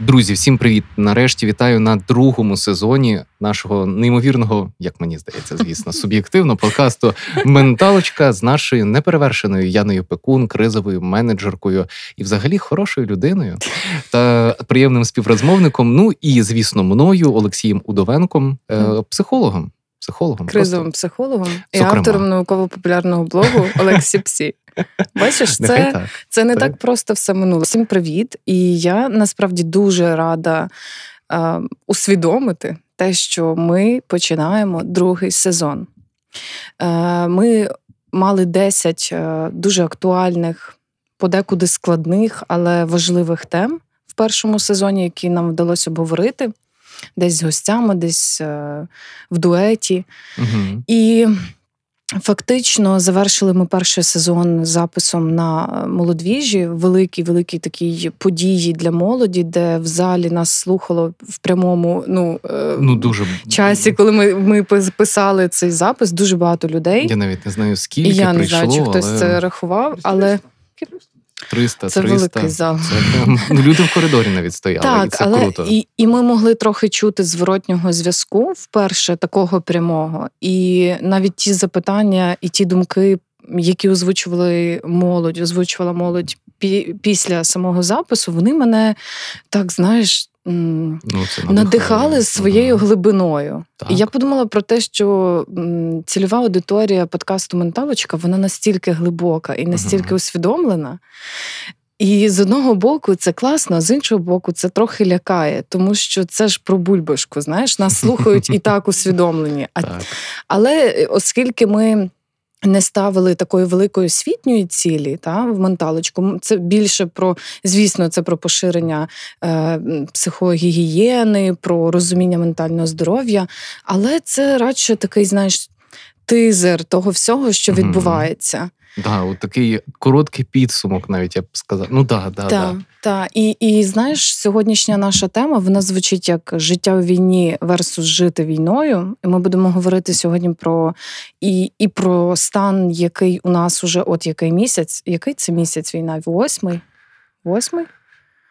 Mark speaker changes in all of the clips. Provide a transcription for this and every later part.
Speaker 1: Друзі, всім привіт! Нарешті вітаю на другому сезоні нашого неймовірного, як мені здається, звісно, суб'єктивно подкасту Менталочка з нашою неперевершеною Яною Пекун, кризовою менеджеркою і, взагалі, хорошою людиною та приємним співрозмовником. Ну і, звісно, мною, Олексієм Удовенком, е, психологом. Психологом
Speaker 2: кризовим просто. психологом і
Speaker 1: Зокрема.
Speaker 2: автором науково-популярного блогу Олексі Псі. Бачиш, це,
Speaker 1: так.
Speaker 2: це не
Speaker 1: Так.
Speaker 2: так просто все минуло. Всім привіт! І я насправді дуже рада е, усвідомити те, що ми починаємо другий сезон. Е, ми мали 10 е, дуже актуальних, подекуди складних, але важливих тем в першому сезоні, які нам вдалося обговорити. Десь з гостями, десь е, в дуеті.
Speaker 1: Угу.
Speaker 2: І фактично завершили ми перший сезон записом на молодвіжі, великій, великій такій події для молоді, де в залі нас слухало в прямому ну, е,
Speaker 1: Ну, дуже
Speaker 2: часі, коли ми, ми писали цей запис, дуже багато людей.
Speaker 1: Я навіть не знаю, скільки
Speaker 2: І я не знаю, чи хтось
Speaker 1: але
Speaker 2: це рахував, але
Speaker 1: 300,
Speaker 2: це
Speaker 1: 300.
Speaker 2: великий зал.
Speaker 1: Це ну, люди в коридорі навіть стояли, і це
Speaker 2: але
Speaker 1: круто.
Speaker 2: і, і ми могли трохи чути зворотнього зв'язку вперше такого прямого, і навіть ті запитання і ті думки, які озвучували молодь, озвучувала молодь пі- після самого запису, вони мене так знаєш.
Speaker 1: Ну,
Speaker 2: Надихали своєю
Speaker 1: Ага.
Speaker 2: глибиною.
Speaker 1: Так.
Speaker 2: І я подумала про те, що цільова аудиторія подкасту Менталочка вона настільки глибока і настільки
Speaker 1: Мгм.
Speaker 2: усвідомлена. І з одного боку це класно, а з іншого боку, це трохи лякає, тому що це ж про бульбашку. Знаєш, нас слухають і так усвідомлені. А,
Speaker 1: Так.
Speaker 2: але е, оскільки ми. Не ставили такої великої освітньої цілі та в менталочку. Це більше про, звісно, це про поширення е, психогігієни, про розуміння ментального здоров'я, але це радше такий, знаєш, тизер того всього, що відбувається.
Speaker 1: Да, от такий короткий підсумок, навіть я б сказав. Ну да, да, да.
Speaker 2: та. І, і знаєш, сьогоднішня наша тема вона звучить як життя у війні versus жити війною. І ми будемо говорити сьогодні про і, і про стан, який у нас уже от який місяць. Який це місяць війна? Восьмий? Восьмий?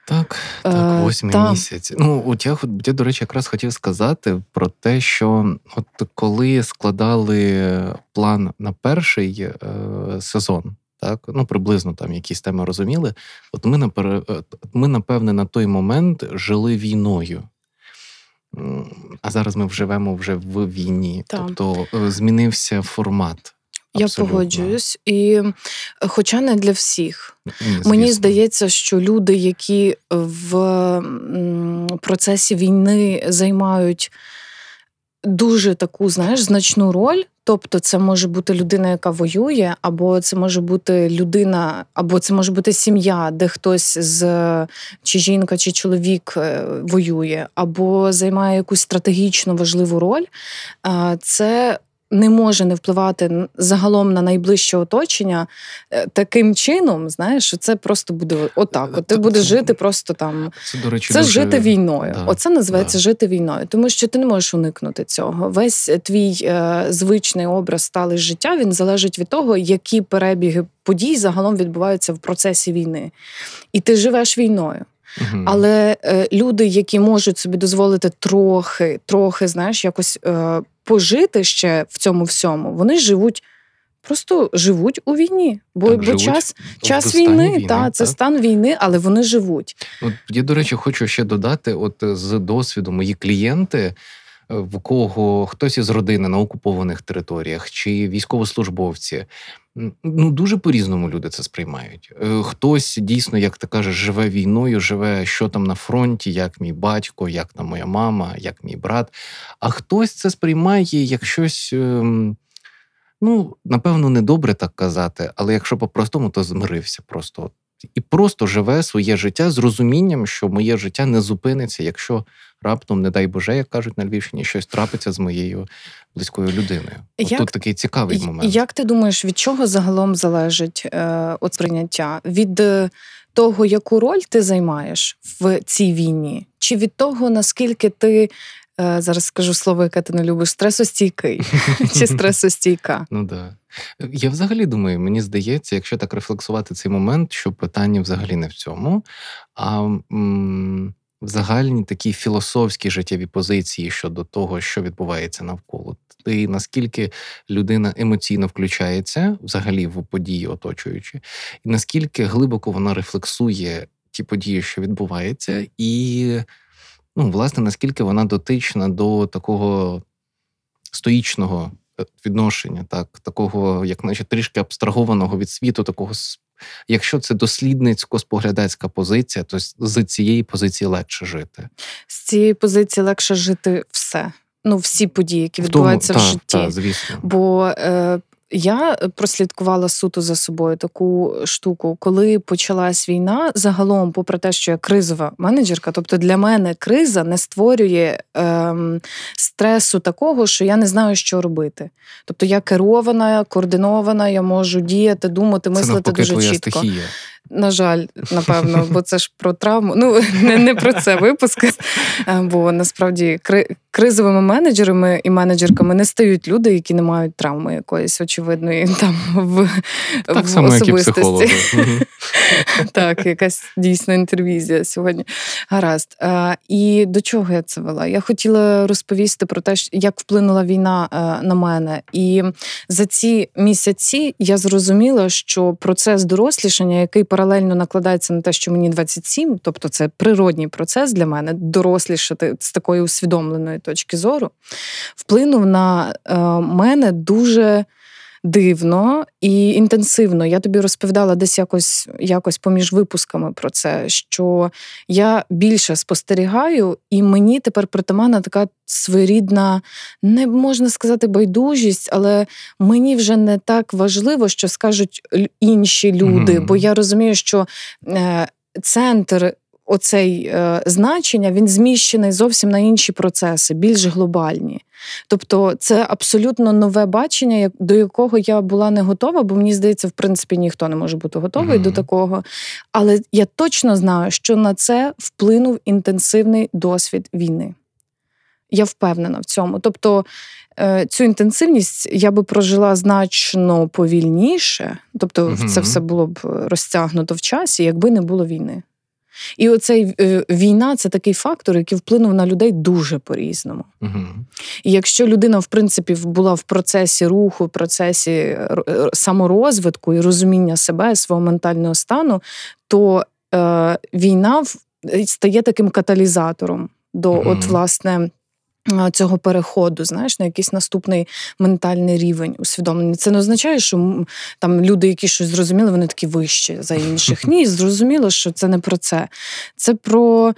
Speaker 1: Так,
Speaker 2: Е,
Speaker 1: так, восьмий
Speaker 2: та.
Speaker 1: місяць. Ну, от я, я, до речі, якраз хотів сказати про те, що от коли складали план на перший е, сезон, так, ну приблизно там якісь теми розуміли. От ми, напер... е, ми, напевне, на той момент жили війною. А зараз ми живемо вже в війні.
Speaker 2: Так.
Speaker 1: Тобто е, змінився формат.
Speaker 2: Я погоджуюсь. І хоча не для всіх.
Speaker 1: Ні,
Speaker 2: Мені здається, що люди, які в процесі війни займають дуже таку, знаєш, значну роль. Тобто, це може бути людина, яка воює, або це може бути людина, або це може бути сім'я, де хтось з чи жінка, чи чоловік е, воює, або займає якусь стратегічно важливу роль. Це не може не впливати загалом на найближче оточення е, таким чином, знаєш, що це просто буде отак. От ти будеш жити просто там.
Speaker 1: Це, до речі,
Speaker 2: Це
Speaker 1: дуже...
Speaker 2: жити війною.
Speaker 1: Да,
Speaker 2: Оце називається
Speaker 1: да.
Speaker 2: жити війною, тому що ти не можеш уникнути цього. Весь твій е, звичний образ сталий життя він залежить від того, які перебіги подій загалом відбуваються в процесі війни. І ти живеш війною.
Speaker 1: Мгм.
Speaker 2: Але е, люди, які можуть собі дозволити трохи, трохи, знаєш, якось е, пожити ще в цьому всьому, вони живуть. Просто живуть у війні, бо,
Speaker 1: Так,
Speaker 2: бо
Speaker 1: живуть
Speaker 2: час, час війни,
Speaker 1: війни,
Speaker 2: та, це стан війни, але вони живуть.
Speaker 1: От я, до речі, хочу ще додати: от е, з досвіду мої клієнти, е, в кого хтось із родини на окупованих територіях чи військовослужбовці. Ну, дуже по-різному люди це сприймають. Е, Хтось дійсно, як ти кажеш, живе війною, живе що там на фронті, як мій батько, як там моя мама, як мій брат. А хтось це сприймає як щось. ем, Ну, напевно, недобре так казати, але якщо по-простому, то змирився просто. І просто живе своє життя з розумінням, що моє життя не зупиниться, якщо раптом, не дай Боже, як кажуть на Львівщині, щось трапиться з моєю близькою людиною. От
Speaker 2: Як-
Speaker 1: Тут такий цікавий момент.
Speaker 2: Як ти думаєш, від чого загалом залежить е, от сприйняття? Від е, того, яку роль ти займаєш в цій війні, чи від того, наскільки ти е, зараз скажу слово, яке ти не любиш, стресостійкий чи стресостійка?
Speaker 1: Ну да. Я взагалі думаю, мені здається, якщо так рефлексувати цей момент, що питання взагалі не в цьому, а м, в загальній такій філософській життєвій позиції щодо того, що відбувається навколо. Ти наскільки людина емоційно включається взагалі в події оточуючі, і наскільки глибоко вона рефлексує ті події, що відбуваються, і ну, власне, наскільки вона дотична до такого стоїчного відношення, так, такого, як наче трішки абстрагованого від світу, такого якщо це дослідницько-споглядацька позиція, то з- цієї позиції легше жити.
Speaker 2: З цієї позиції легше жити все. Ну, всі події, які відбуваються в
Speaker 1: та,
Speaker 2: житті.
Speaker 1: Та, звісно.
Speaker 2: Бо е, я прослідкувала суто за собою таку штуку, коли почалась війна, загалом, попри те, що я кризова менеджерка, тобто для мене криза не створює ем, стресу такого, що я не знаю, що робити. Тобто я керована, координована, я можу діяти, думати,
Speaker 1: Це
Speaker 2: мислити
Speaker 1: навпаки
Speaker 2: дуже
Speaker 1: твоя
Speaker 2: чітко.
Speaker 1: стихія.
Speaker 2: На жаль, напевно, бо це ж про травму. Ну не, не про це випуск. Е, Бо насправді кри- кризовими менеджерами і менеджерками не стають люди, які не мають травми якоїсь очевидної там в,
Speaker 1: Так
Speaker 2: в
Speaker 1: само, як і
Speaker 2: особистості.
Speaker 1: психологи.
Speaker 2: Так, якась дійсно інтервізія сьогодні. Гаразд. Е, І до чого я це вела? Я хотіла розповісти про те, як вплинула війна е, на мене. І за ці місяці я зрозуміла, що процес дорослішання, який паралельно накладається на те, що мені 27, тобто це природній процес для мене, дорослішати з такої усвідомленої точки зору, вплинув на е, мене дуже дивно і інтенсивно. Я тобі розповідала десь якось, якось поміж випусками про це, що я більше спостерігаю, і мені тепер притаманна така своєрідна, не можна сказати байдужість, але мені вже не так важливо, що скажуть інші люди,
Speaker 1: Мгм.
Speaker 2: бо я розумію, що е, центр. Оцей е, значення він зміщений зовсім на інші процеси, більш глобальні. Тобто, це абсолютно нове бачення, як- до якого я була не готова, бо мені здається, в принципі, ніхто не може бути готовий
Speaker 1: Мгм.
Speaker 2: до такого. Але я точно знаю, що на це вплинув інтенсивний досвід війни. Я впевнена в цьому. Тобто е, цю інтенсивність я би прожила значно повільніше, тобто
Speaker 1: Мгм.
Speaker 2: це все було б розтягнуто в часі, якби не було війни. І оцей е, війна це такий фактор, який вплинув на людей дуже по-різному.
Speaker 1: Угу.
Speaker 2: І якщо людина, в принципі, була в процесі руху, в процесі саморозвитку і розуміння себе, свого ментального стану, то е, війна стає таким каталізатором до,
Speaker 1: угу.
Speaker 2: от, власне. Цього переходу, знаєш, на якийсь наступний ментальний рівень усвідомлення. Це не означає, що там люди, які щось зрозуміли, вони такі вищі за інших. Ні, зрозуміло, що це не про це. Це про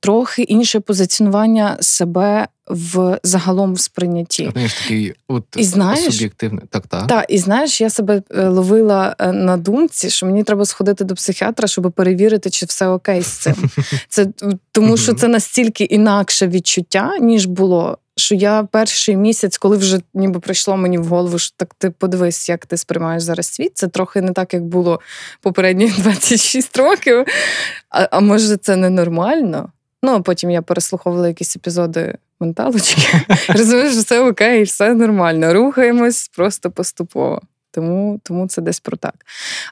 Speaker 2: трохи інше позиціонування себе в загалом в сприйнятті.
Speaker 1: Знаєш, такий от
Speaker 2: І знаєш-
Speaker 1: суб'єктивний. Так, так.
Speaker 2: Та, і знаєш, я себе е, ловила е, на думці, що мені треба сходити до психіатра, щоб перевірити, чи все окей з цим. Це тому, що це настільки інакше відчуття, ніж було. Що я перший місяць, коли вже ніби прийшло мені в голову, що так ти подивись, як ти сприймаєш зараз світ. Це трохи не так, як було попередні 26 років. А, а може, це ненормально? Ну, а потім я переслуховувала якісь епізоди менталочки. Розумієш, що все окей, все нормально. Рухаємось просто поступово. Тому, тому це десь про так.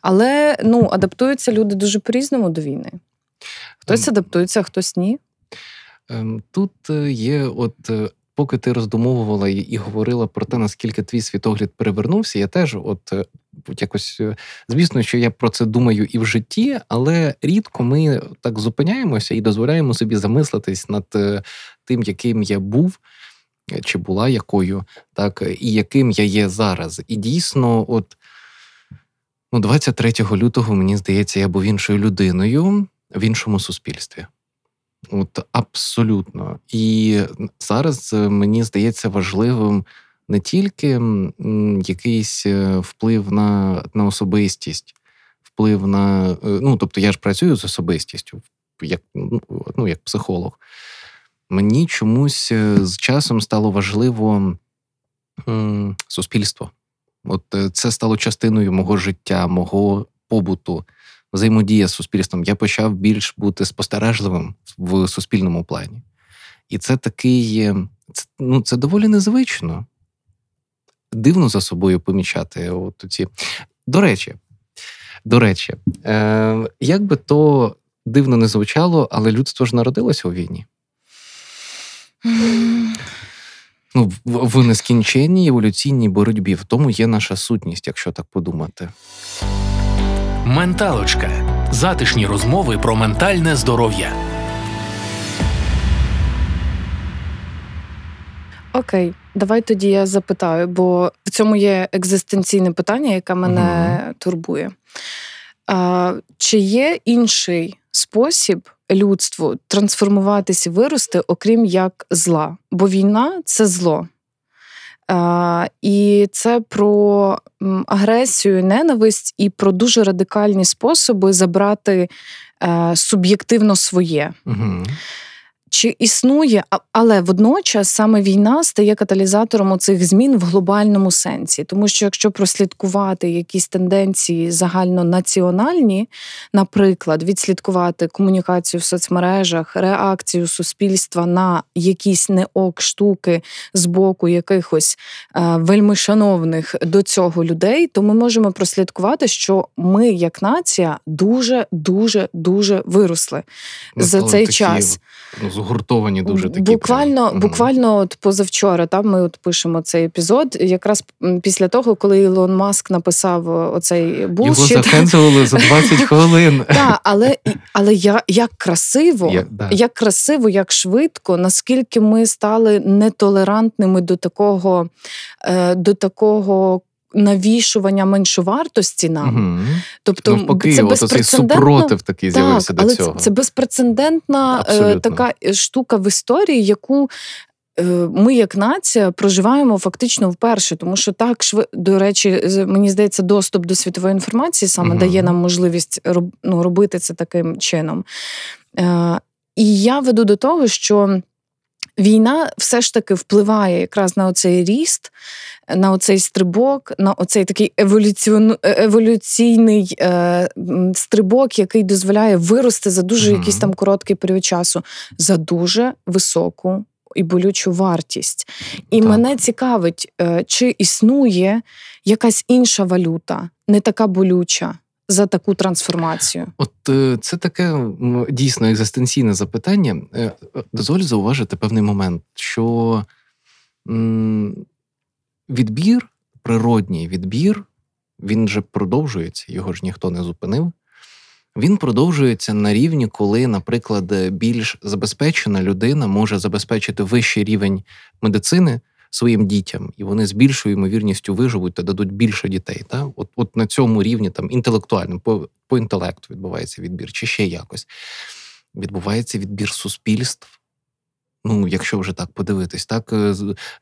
Speaker 2: Але ну, адаптуються люди дуже по-різному до війни. Хтось
Speaker 1: Ем,
Speaker 2: адаптується, а хтось ні.
Speaker 1: Ем, Тут е, є, от е, поки ти роздумовувала і, говорила про те, наскільки твій світогляд перевернувся, я теж, от е, якось, е, звісно, що я про це думаю і в житті, але рідко ми так зупиняємося і дозволяємо собі замислитись над е, тим, яким я був. Чи була якою, так, і яким я є зараз. І дійсно, от ну, 23 лютого, мені здається, я був іншою людиною в іншому суспільстві. От абсолютно. І зараз е, мені здається важливим не тільки якийсь е, вплив на, на особистість, вплив на. Е, ну, тобто, я ж працюю з особистістю, як ну, як психолог. Мені чомусь з часом стало важливо суспільство. От це стало частиною мого життя, мого побуту, взаємодія з суспільством. Я почав більш бути спостережливим в суспільному плані. І це такий, це, ну, це доволі незвично. Дивно за собою помічати. От ці. До речі, до речі, е, як би то дивно не звучало, але людство ж народилося у війні. Ну, в нескінченній еволюційній боротьбі в тому є наша сутність, якщо так подумати.
Speaker 3: Менталочка. Затишні розмови про ментальне здоров'я.
Speaker 2: Окей, давай тоді я запитаю, бо в цьому є екзистенційне питання, яке мене угу. турбує. А, Чи є інший спосіб людству трансформуватися і вирости, окрім як зла? Бо війна це зло. І це про агресію, ненависть і про дуже радикальні способи забрати е, суб'єктивно своє.
Speaker 1: Угу.
Speaker 2: Чи існує, але водночас саме війна стає каталізатором цих змін в глобальному сенсі, тому що якщо прослідкувати якісь тенденції загальнонаціональні, наприклад, відслідкувати комунікацію в соцмережах, реакцію суспільства на якісь неок штуки з боку якихось е, вельмишановних до цього людей, то ми можемо прослідкувати, що ми, як нація, дуже дуже дуже виросли
Speaker 1: ми
Speaker 2: за цей
Speaker 1: такі,
Speaker 2: час.
Speaker 1: Ну, згуртовані дуже такі.
Speaker 2: Буквально,
Speaker 1: прям.
Speaker 2: буквально, от позавчора, там ми от пишемо цей епізод. Якраз після того, коли Ілон Маск написав оцей булшіт.
Speaker 1: Його закензували за 20 хвилин.
Speaker 2: Так, але але я, як красиво,
Speaker 1: да.
Speaker 2: як красиво, як швидко, наскільки ми стали нетолерантними до такого, е, до такого навішування меншовартості нам.
Speaker 1: Угу.
Speaker 2: Тобто
Speaker 1: Навпаки,
Speaker 2: це
Speaker 1: безпрецедентно... супротив такий з'явився
Speaker 2: так,
Speaker 1: до цього.
Speaker 2: Це, це безпрецедентна е, така штука в історії, яку. Е, ми, як нація, проживаємо фактично вперше, тому що так шви... до речі, мені здається, доступ до світової інформації саме uh дає нам можливість роб... ну, робити це таким чином. Е, І я веду до того, що війна все ж таки впливає якраз на оцей ріст, на оцей стрибок, на оцей такий еволюціон... Еволюційний е, стрибок, який дозволяє вирости за дуже mm-hmm. якийсь там короткий період часу, за дуже високу і болючу вартість. І так. мене цікавить, е, чи існує якась інша валюта, не така болюча за таку трансформацію?
Speaker 1: От е, це таке дійсно екзистенційне запитання. Е, дозволь зауважити певний момент, що відбір, природній відбір, він же продовжується, його ж ніхто не зупинив. Він продовжується на рівні, коли, наприклад, більш забезпечена людина може забезпечити вищий рівень медицини своїм дітям, і вони з більшою ймовірністю виживуть та дадуть більше дітей. Та? От от на цьому рівні там інтелектуально, по, по інтелекту відбувається відбір, чи ще якось. Відбувається відбір суспільств. Ну, якщо вже так подивитись, так е,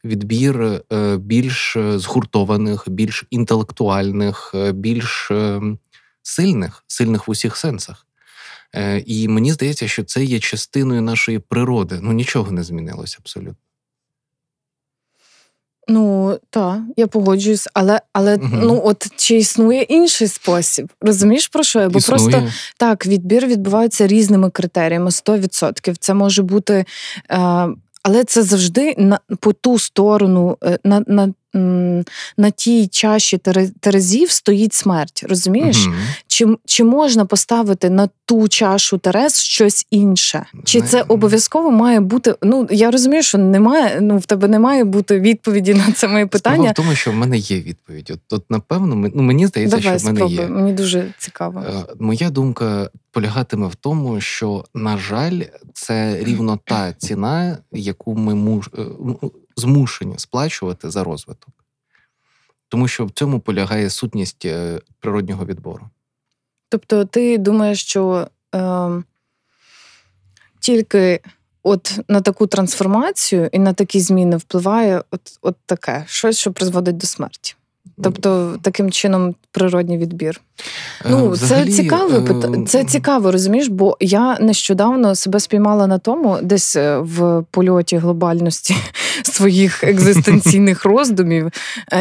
Speaker 1: відбір е, більш згуртованих, більш інтелектуальних, е, більш сильних, сильних в усіх сенсах. І мені здається, що це є частиною нашої природи. Ну нічого не змінилося абсолютно.
Speaker 2: Ну так, я погоджуюсь, але але угу. ну от чи існує інший спосіб? Розумієш про що? я? Бо існує. просто так відбір відбувається різними критеріями 100%. Це може бути, е, але це завжди на по ту сторону, е, на на на тій чаші терезів стоїть смерть. Розумієш? Угу. Чи чи можна поставити на ту чашу терез щось інше? Чи це обов'язково має бути? Ну я розумію, що немає. Ну в тебе не має бути відповіді на це моє питання. Справа
Speaker 1: в тому, що в мене є відповідь. От, от напевно, ну мені здається,
Speaker 2: Давай,
Speaker 1: що в мене
Speaker 2: спробуй.
Speaker 1: є.
Speaker 2: Мені дуже цікаво.
Speaker 1: Е, моя думка полягатиме в тому, що на жаль, це рівно та ціна, яку ми муж е, змушені сплачувати за розвиток. Тому що в цьому полягає сутність е, природнього відбору.
Speaker 2: Тобто, ти думаєш, що е, тільки от на таку трансформацію і на такі зміни впливає от от таке щось, що призводить до смерті? Тобто таким чином природній відбір. Ну,
Speaker 1: Е, взагалі,
Speaker 2: це цікаво,
Speaker 1: е,
Speaker 2: пита- це цікаво, розумієш, бо я нещодавно себе спіймала на тому, десь е, в польоті глобальності своїх екзистенційних роздумів.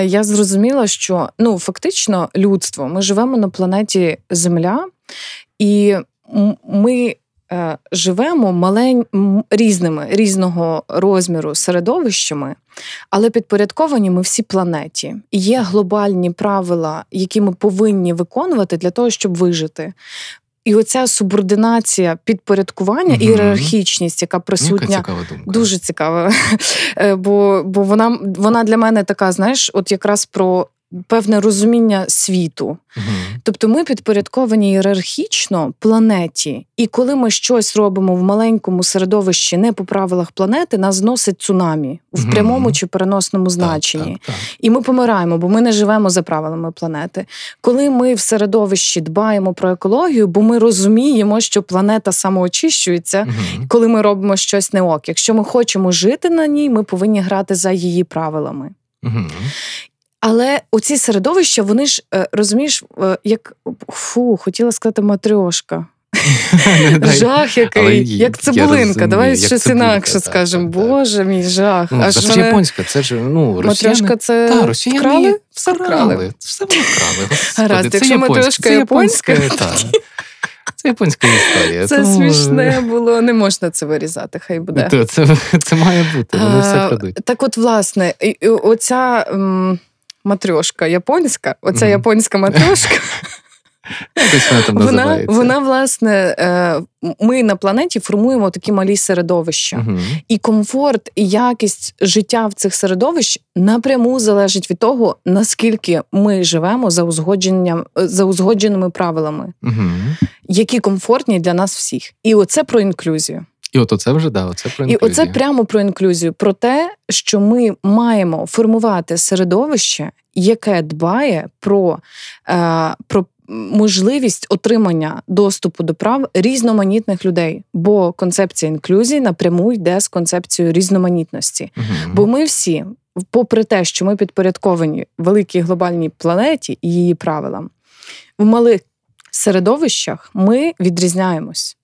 Speaker 2: Я зрозуміла, що ну фактично людство, ми живемо на планеті Земля, і ми. Е, Живемо малень різними різного розміру середовищами, але підпорядковані ми всі планеті. І є глобальні правила, які ми повинні виконувати для того, щоб вижити. І оця субординація підпорядкування,
Speaker 1: Мгм.
Speaker 2: ієрархічність, яка
Speaker 1: Яка
Speaker 2: присутня.
Speaker 1: цікава думка.
Speaker 2: Дуже цікава. Е, Бо, бо вона, вона для мене така, знаєш, от якраз про певне розуміння світу.
Speaker 1: Мгм.
Speaker 2: Тобто ми підпорядковані ієрархічно планеті, і коли ми щось робимо в маленькому середовищі не по правилах планети, нас зносить цунамі в прямому чи переносному значенні.
Speaker 1: так, так.
Speaker 2: І ми помираємо, бо ми не живемо за правилами планети. Коли ми в середовищі дбаємо про екологію, бо ми розуміємо, що планета самоочищується,
Speaker 1: Мгм.
Speaker 2: коли ми робимо щось не ок. Якщо ми хочемо жити на ній, ми повинні грати за її правилами.
Speaker 1: Мгм.
Speaker 2: Але оці середовища, вони ж е, розумієш, е, як фу, хотіла сказати матрьошка. Жах який, як цибулинка. Давай
Speaker 1: як
Speaker 2: щось інакше скажемо. Боже мій жах.
Speaker 1: Ну, це японська, це ж ну,
Speaker 2: Матрьошка це
Speaker 1: Та, росіяни
Speaker 2: вкрали? Все вкрали.
Speaker 1: Все вкрали.
Speaker 2: Гаразд, якщо матрьошка японська.
Speaker 1: Це японська історія.
Speaker 2: Це
Speaker 1: тому-
Speaker 2: смішне було, не можна це вирізати, хай буде.
Speaker 1: Це, це, це має бути, вони все крадуть.
Speaker 2: Так, от, власне, і- і оця м, матрьошка японська, оця
Speaker 1: Мгм.
Speaker 2: японська матрьошка,
Speaker 1: Якось вона там
Speaker 2: вона,
Speaker 1: називається.
Speaker 2: вона, власне, е, ми на планеті формуємо такі малі середовища.
Speaker 1: Мгм.
Speaker 2: І комфорт, і якість життя в цих середовищ напряму залежить від того, наскільки ми живемо за узгодженням за узгодженими правилами,
Speaker 1: Мгм.
Speaker 2: які комфортні для нас всіх. І оце про інклюзію.
Speaker 1: І от оце вже да, оце про
Speaker 2: І оце прямо про інклюзію, про те, що ми маємо формувати середовище, яке дбає про, е, про можливість отримання доступу до прав різноманітних людей. Бо концепція інклюзії напряму йде з концепцією різноманітності.
Speaker 1: Мгм.
Speaker 2: Бо ми всі, попри те, що ми підпорядковані великій глобальній планеті і її правилам, в малих середовищах ми відрізняємось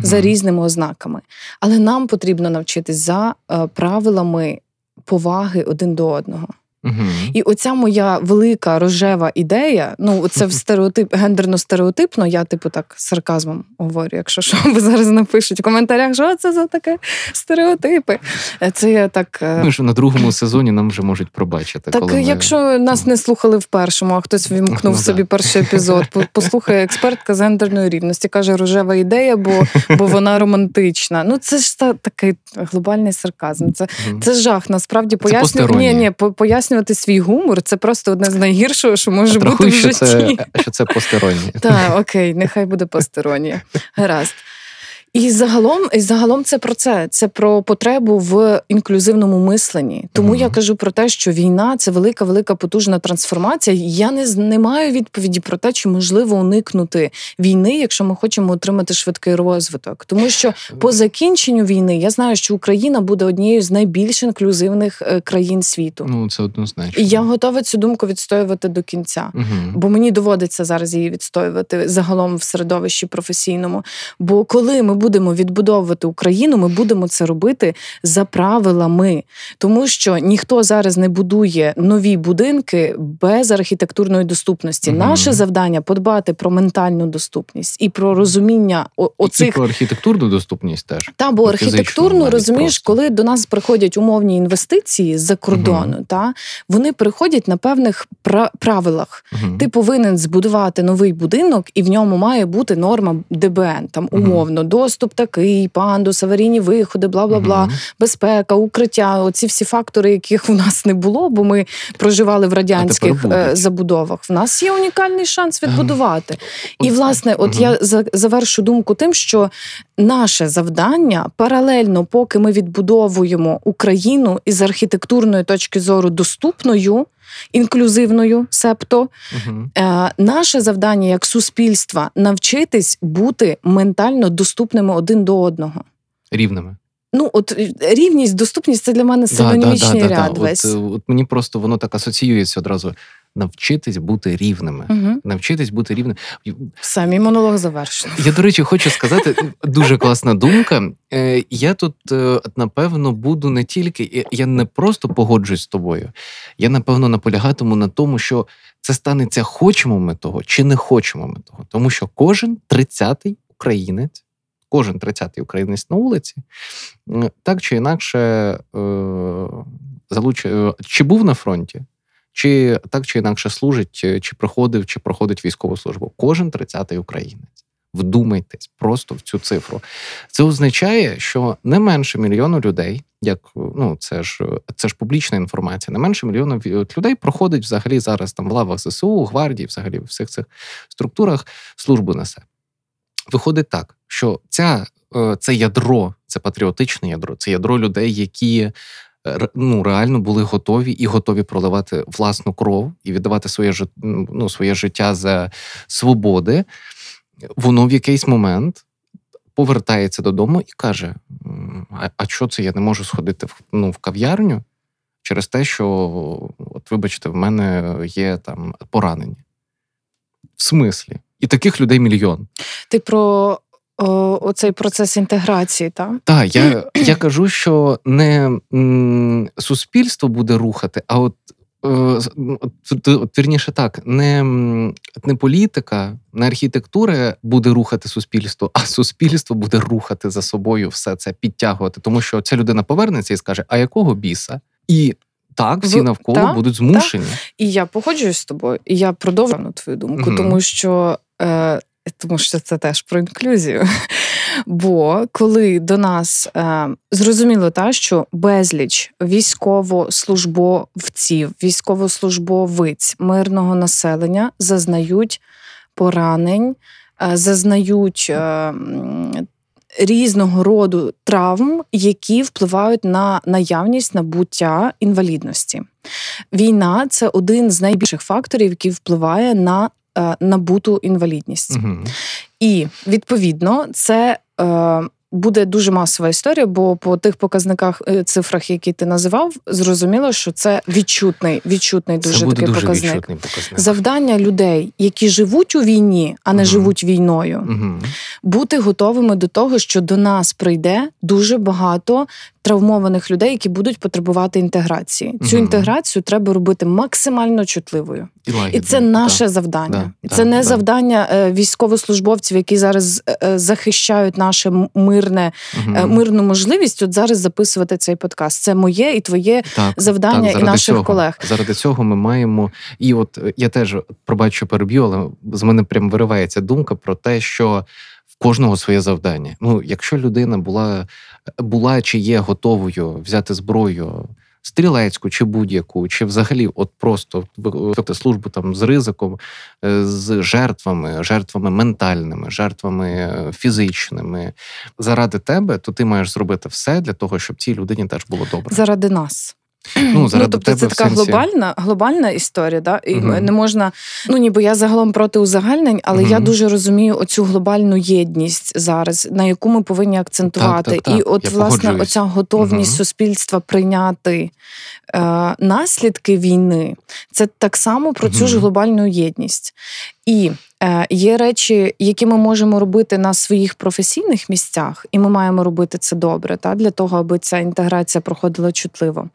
Speaker 2: за різними ознаками. Але нам потрібно навчитись за е, правилами поваги один до одного.
Speaker 1: Мгм.
Speaker 2: І оця моя велика рожева ідея, ну це в стереотип гендерно-стереотипно. Я типу так сарказмом говорю, якщо що ви зараз напишуть в коментарях, що це за таке стереотипи. Е, Це я так. е,
Speaker 1: Ми ж на другому сезоні нам вже можуть пробачити.
Speaker 2: так,
Speaker 1: коли ми...
Speaker 2: якщо нас не слухали в першому, а хтось вімкнув
Speaker 1: Ну,
Speaker 2: собі
Speaker 1: да.
Speaker 2: перший епізод, по- послухає експертка з гендерної рівності, каже рожева ідея, бо, бо вона романтична. Ну це ж та, такий глобальний сарказм. Це,
Speaker 1: Мгм.
Speaker 2: це жах. Насправді
Speaker 1: постороннє.
Speaker 2: ні, ні, по- пояснювати свій гумор. Це просто одне з найгіршого, що може бути
Speaker 1: в
Speaker 2: в
Speaker 1: що
Speaker 2: житті.
Speaker 1: це, що це постороннє.
Speaker 2: Так, окей, нехай буде постороннє. Гаразд. І загалом, і загалом це про це. Це про потребу в інклюзивному мисленні. Тому
Speaker 1: Мгм.
Speaker 2: я кажу про те, що війна це велика, велика потужна трансформація. Я не, не маю відповіді про те, чи можливо уникнути війни, якщо ми хочемо отримати швидкий розвиток. Тому що по закінченню війни я знаю, що Україна буде однією з найбільш інклюзивних е, країн світу.
Speaker 1: Ну, це однозначно.
Speaker 2: І я готова цю думку відстоювати до кінця.
Speaker 1: Мгм.
Speaker 2: Бо мені доводиться зараз її відстоювати загалом в середовищі професійному. Бо коли ми будемо відбудовувати Україну, ми будемо це робити за правилами, тому що ніхто зараз не будує нові будинки без архітектурної доступності.
Speaker 1: Мгм.
Speaker 2: Наше завдання подбати про ментальну доступність і про розуміння о-
Speaker 1: І про архітектурну доступність теж.
Speaker 2: та бо
Speaker 1: Ну, фізично
Speaker 2: архітектурно розумієш,
Speaker 1: просто.
Speaker 2: коли до нас приходять умовні інвестиції з-за кордону, та вони приходять на певних пра- правилах.
Speaker 1: Мгм.
Speaker 2: Ти повинен збудувати новий будинок, і в ньому має бути норма ДБН. Там умовно доступ такий, пандус, аварійні виходи, бла бла бла, безпека, укриття. Оці всі фактори, яких у нас не було, бо ми проживали в радянських е, забудовах. В нас є унікальний шанс відбудувати. І власне, от я завершу думку тим, що наше завдання паралельно, поки ми відбудовуємо Україну із архітектурної точки зору доступною. Інклюзивною, себто
Speaker 1: угу.
Speaker 2: е, наше завдання як суспільства навчитись бути ментально доступними один до одного.
Speaker 1: Рівними.
Speaker 2: Ну, от е, рівність, доступність це для мене синонімічний
Speaker 1: да, да,
Speaker 2: ряд.
Speaker 1: да,
Speaker 2: весь.
Speaker 1: От, е, от мені просто воно так асоціюється одразу. Навчитись бути рівними.
Speaker 2: Угу.
Speaker 1: Навчитись бути рівними.
Speaker 2: Все, мій монолог завершено.
Speaker 1: Я, до речі, хочу сказати, дуже класна думка. Е, Я тут, е, напевно, буду не тільки, я не просто погоджуюсь з тобою. Я, напевно, наполягатиму на тому, що це станеться, хочемо ми того чи не хочемо ми того. Тому що кожен 30-й українець, кожен 30-й українець на вулиці, так чи інакше, е, залуч... чи був на фронті, чи так чи інакше служить, е, чи проходив, чи проходить військову службу. Кожен 30-й українець. Вдумайтесь просто в цю цифру. Це означає, що не менше мільйону людей, як ну це ж це ж публічна інформація, не менше мільйону людей проходить взагалі зараз там в лавах ЗСУ, гвардії, взагалі в всіх цих структурах службу несе. Виходить так, що ця, е, це ядро, це патріотичне ядро, це ядро людей, які ну, реально були готові і готові проливати власну кров і віддавати своє ну, своє життя за свободи, воно в якийсь момент повертається додому і каже: А а що це я не можу сходити в ну, в кав'ярню через те, що, от, вибачте, в мене є там поранення? В смислі? І таких людей мільйон.
Speaker 2: Ти про о, оцей процес інтеграції, так?
Speaker 1: Так, я я кажу, що не м, суспільство буде рухати, а от е, от, вірніше так, не не політика, не архітектура буде рухати суспільство, а суспільство буде рухати за собою все це, підтягувати. Тому що ця людина повернеться і скаже: А якого біса? І так, всі навколо та, будуть змушені. Та.
Speaker 2: І я погоджуюсь з тобою, і я продовжую твою думку, mm тому що. Е, тому що це теж про інклюзію. Бо коли до нас е, зрозуміло, та що безліч військовослужбовців, військовослужбовиць мирного населення зазнають поранень, е, зазнають. Е, Різного роду травм, які впливають на наявність набуття інвалідності. Війна це один з найбільших факторів, який впливає на набуту інвалідність. Угу. І відповідно це. Буде дуже масова історія, бо по тих показниках е, цифрах, які ти називав, зрозуміло, що це відчутний, відчутний дуже
Speaker 1: це буде
Speaker 2: такий
Speaker 1: дуже
Speaker 2: показник.
Speaker 1: Відчутний показник.
Speaker 2: Завдання людей, які живуть у війні, а не угу. живуть війною, угу. бути готовими до того, що до нас прийде дуже багато травмованих людей, які будуть потребувати інтеграції. Цю інтеграцію треба робити максимально чутливою. І, і це наше да. завдання. Да. Це да. не завдання е, військовослужбовців, які зараз е, захищають наше мирне угу. мирну можливість. От зараз записувати цей подкаст. Це моє і твоє так, завдання так, і наших
Speaker 1: цього,
Speaker 2: колег.
Speaker 1: Заради цього ми маємо. І от я теж пробачу переб'ю, але з мене прям виривається думка про те, що кожного своє завдання. Ну, якщо людина була була чи є готовою взяти зброю стрілецьку чи будь-яку, чи взагалі, от просто службу там з ризиком, е, з жертвами, жертвами ментальними, жертвами е, фізичними, заради тебе, то ти маєш зробити все для того, щоб цій людині теж було добре.
Speaker 2: Заради нас.
Speaker 1: Ну, ну, тобто
Speaker 2: тебе
Speaker 1: це
Speaker 2: така глобальна глобальна історія, да? і uh не можна. Ну ніби я загалом проти узагальнень, але uh я дуже розумію оцю глобальну єдність зараз, на яку ми повинні акцентувати.
Speaker 1: Так, так, так.
Speaker 2: І от,
Speaker 1: я
Speaker 2: власне, оця готовність uh суспільства прийняти е, наслідки війни, це так само про цю ж глобальну єдність. І е, є речі, які ми можемо робити на своїх професійних місцях, і ми маємо робити це добре, та для того, аби ця інтеграція проходила чутливо.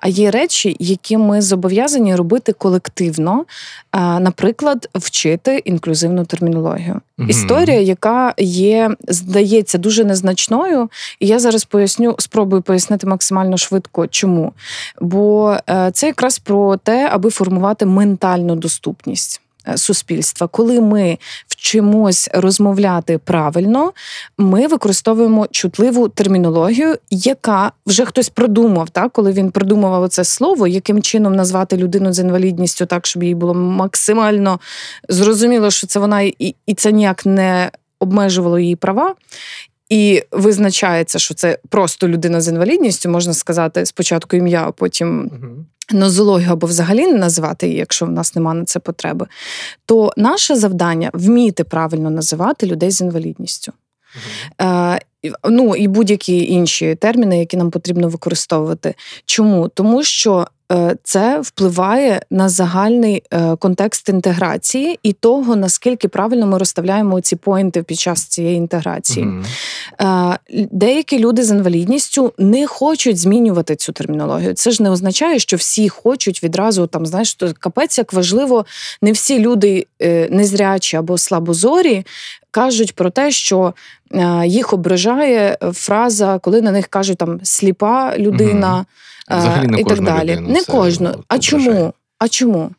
Speaker 2: А є речі, які ми зобов'язані робити колективно, е, наприклад, вчити інклюзивну термінологію. mm Історія, яка є, здається, дуже незначною, і я зараз поясню, спробую пояснити максимально швидко, чому. Бо е, це якраз про те, аби формувати ментальну доступність. Е, суспільства. Коли ми вчимось розмовляти правильно, ми використовуємо чутливу термінологію, яка вже хтось продумав, так? коли він придумував це слово, яким чином назвати людину з інвалідністю так, щоб їй було максимально зрозуміло, що це вона і, і це ніяк не обмежувало її права. І визначається, що це просто людина з інвалідністю, можна сказати, спочатку ім'я, а потім нозологію або взагалі не називати її, якщо в нас немає на це потреби, то наше завдання вміти правильно називати людей з інвалідністю. Е, ну і будь-які інші терміни, які нам потрібно використовувати. Чому? Тому що це впливає на загальний е, контекст інтеграції і того, наскільки правильно ми розставляємо ці поінти під час цієї інтеграції. Е, Деякі люди з інвалідністю не хочуть змінювати цю термінологію. Це ж не означає, що всі хочуть відразу там, знаєш, то капець як важливо, не всі люди е, незрячі або слабозорі кажуть про те, що е, їх ображає фраза, коли на них кажуть там сліпа людина е,
Speaker 1: Взагалі не
Speaker 2: і так далі.
Speaker 1: людину
Speaker 2: не кожну. А чому? А чому?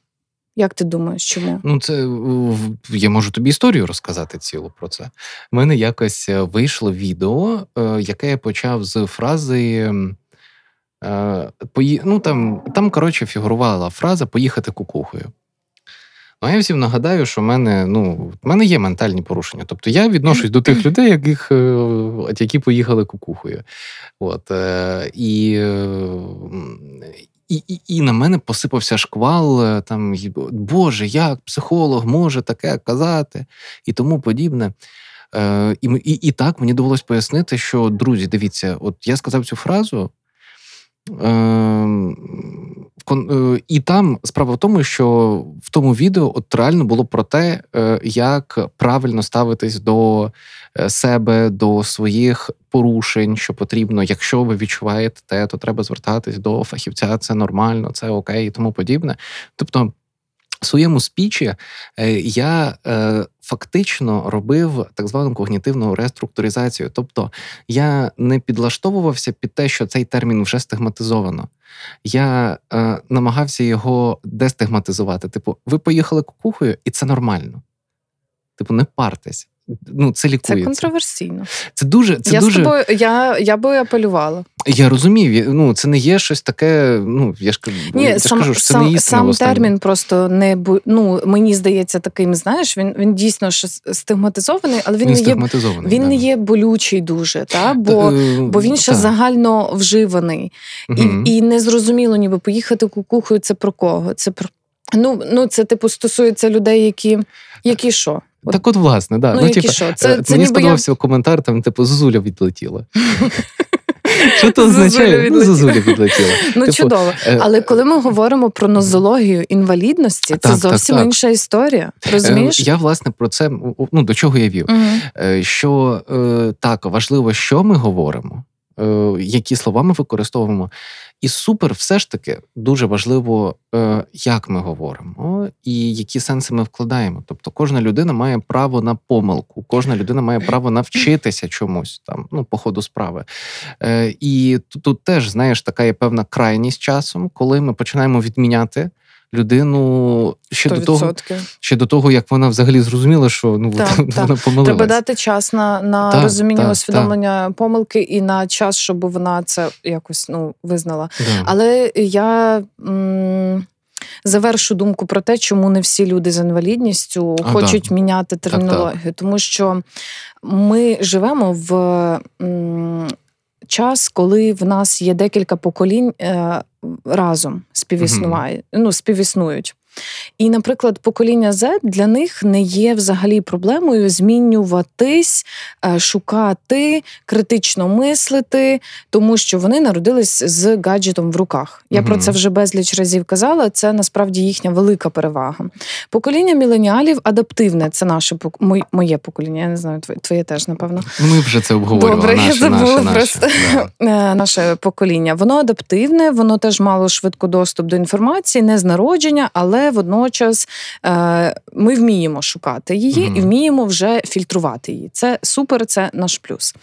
Speaker 2: Як ти думаєш, чому?
Speaker 1: Ну, це я можу тобі історію розказати цілу про це. У мене якось е, вийшло відео, е, яке я почав з фрази. е. Ну, там, там, коротше, фігурувала фраза поїхати кукухою. Ну, я всім нагадаю, що в мене, ну, в мене є ментальні порушення. Тобто я відношусь до тих людей, яких, е, які поїхали кукухою. От, е, і, е, і, і, і на мене посипався шквал, там, Боже, як психолог може таке казати, і тому подібне. І, і, і так мені довелось пояснити, що, друзі, дивіться, от я сказав цю фразу. Е, І там справа в тому, що в тому відео от реально було про те, е, як правильно ставитись до е, себе, до своїх порушень, що потрібно. Якщо ви відчуваєте те, то треба звертатись до фахівця, це нормально, це окей, і тому подібне. Тобто. Своєму спічі е, я е, фактично робив так звану когнітивну реструктуризацію. Тобто я не підлаштовувався під те, що цей термін вже стигматизовано. Я е, намагався його дестигматизувати. Типу, ви поїхали кукухою, і це нормально. Типу, не партесь. Ну, це
Speaker 2: Це контроверсійно.
Speaker 1: Це дуже, це
Speaker 2: я
Speaker 1: дуже...
Speaker 2: з тобою, я, я би апелювала.
Speaker 1: Я розумів, я- ну це не є щось таке. Ну я ж кажу, я
Speaker 2: Ні,
Speaker 1: ж
Speaker 2: сам,
Speaker 1: кажу, що це
Speaker 2: сам,
Speaker 1: не
Speaker 2: сам термін просто не ну, мені здається таким, знаєш, він, він дійсно що стигматизований, але він,
Speaker 1: Він
Speaker 2: не є, він
Speaker 1: да.
Speaker 2: не є болючий дуже, та? бо,
Speaker 1: Та, е,
Speaker 2: бо він ще
Speaker 1: та.
Speaker 2: загально вживаний.
Speaker 1: Мгм.
Speaker 2: І, і незрозуміло, ніби поїхати кукухою це про кого? Це про. Ну, ну, це типу стосується людей, які, які що? От,
Speaker 1: Так, от, власне, да.
Speaker 2: ну,
Speaker 1: ну, типу,
Speaker 2: що? Це, це
Speaker 1: мені
Speaker 2: ніби я
Speaker 1: сподобався коментар, там, типу, Зозуля відлетіла. Що
Speaker 2: Зозуля
Speaker 1: означає? Ну. Зозуля відлетіла.
Speaker 2: Ну,
Speaker 1: Типу,
Speaker 2: чудово.
Speaker 1: е,
Speaker 2: Але коли ми говоримо про нозологію інвалідності, це зовсім інша історія.
Speaker 1: е,
Speaker 2: Розумієш?
Speaker 1: Я, власне, про це ну, до чого я вів. Е, Що так, важливо, що ми говоримо, які слова ми використовуємо. І супер, все ж таки, дуже важливо, е, як ми говоримо і які сенси ми вкладаємо. Тобто, кожна людина має право на помилку, кожна людина має право навчитися чомусь там, ну, по ходу справи. Е, І тут, тут теж, знаєш, така є певна крайність часом, коли ми починаємо відміняти людину ще до того, ще до того, як вона взагалі зрозуміла, що ну
Speaker 2: Так,
Speaker 1: вона
Speaker 2: так.
Speaker 1: помилилась.
Speaker 2: Треба дати час на, на
Speaker 1: Так,
Speaker 2: розуміння
Speaker 1: так,
Speaker 2: усвідомлення помилки і на час, щоб вона це якось ну, визнала. Але я. М- Завершу думку про те, чому не всі люди з інвалідністю
Speaker 1: А,
Speaker 2: хочуть
Speaker 1: да.
Speaker 2: міняти
Speaker 1: так.
Speaker 2: термінологію, тому що ми живемо в час, коли в нас є декілька поколінь е, разом співіснуває, ну, співіснують. І, наприклад, покоління Z для них не є взагалі проблемою змінюватись, е, шукати, критично мислити, тому що вони народились з гаджетом в руках. Я про це вже безліч разів казала. Це насправді їхня велика перевага. Покоління міленіалів адаптивне. Це наше моє покоління. Я не знаю, твоє, теж напевно.
Speaker 1: Ми вже це обговорювали.
Speaker 2: Добре, я забула
Speaker 1: наше,
Speaker 2: просто.
Speaker 1: Наше, да.
Speaker 2: Наше покоління воно адаптивне, воно теж мало швидко доступ до інформації, не з народження, але водночас е, ми вміємо шукати її і вміємо вже фільтрувати її. Це супер, це наш плюс.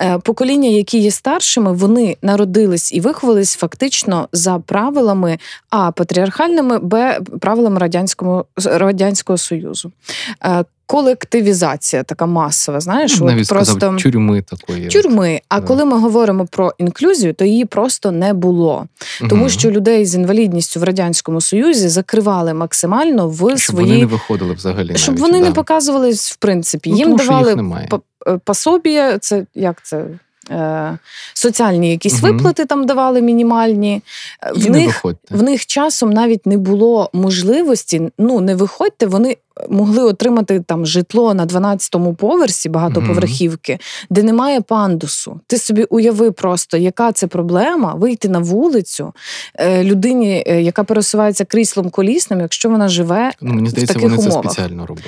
Speaker 2: Е, Покоління, які є старшими, вони народились і виховались фактично за правилами А патріархальними, Б правилами радянського радянського союзу. Колективізація така масова, знаєш,
Speaker 1: ну,
Speaker 2: от просто
Speaker 1: сказав, тюрми такої.
Speaker 2: тюрми. А
Speaker 1: Да.
Speaker 2: коли ми говоримо про інклюзію, то її просто не було, тому
Speaker 1: угу.
Speaker 2: що людей з інвалідністю в радянському союзі закривали максимально в
Speaker 1: щоб
Speaker 2: свої,
Speaker 1: вони не виходили взагалі.
Speaker 2: щоб
Speaker 1: навіть,
Speaker 2: вони
Speaker 1: да.
Speaker 2: не показувались в принципі.
Speaker 1: Ну,
Speaker 2: Їм
Speaker 1: тому що їх
Speaker 2: давали
Speaker 1: немає.
Speaker 2: е, пособія. Це як це? Е, соціальні якісь
Speaker 1: Мгм.
Speaker 2: виплати там давали мінімальні. Е,
Speaker 1: І
Speaker 2: В
Speaker 1: не
Speaker 2: них,
Speaker 1: виходьте.
Speaker 2: в них часом навіть не було можливості. Ну, не виходьте, вони могли отримати там житло на 12-му поверсі багатоповерхівки, де немає пандусу. Ти собі уяви просто, яка це проблема вийти на вулицю е, людині, яка пересувається кріслом колісним, якщо вона живе.
Speaker 1: Ну, мені
Speaker 2: в
Speaker 1: здається,
Speaker 2: таких
Speaker 1: вони це спеціально робили.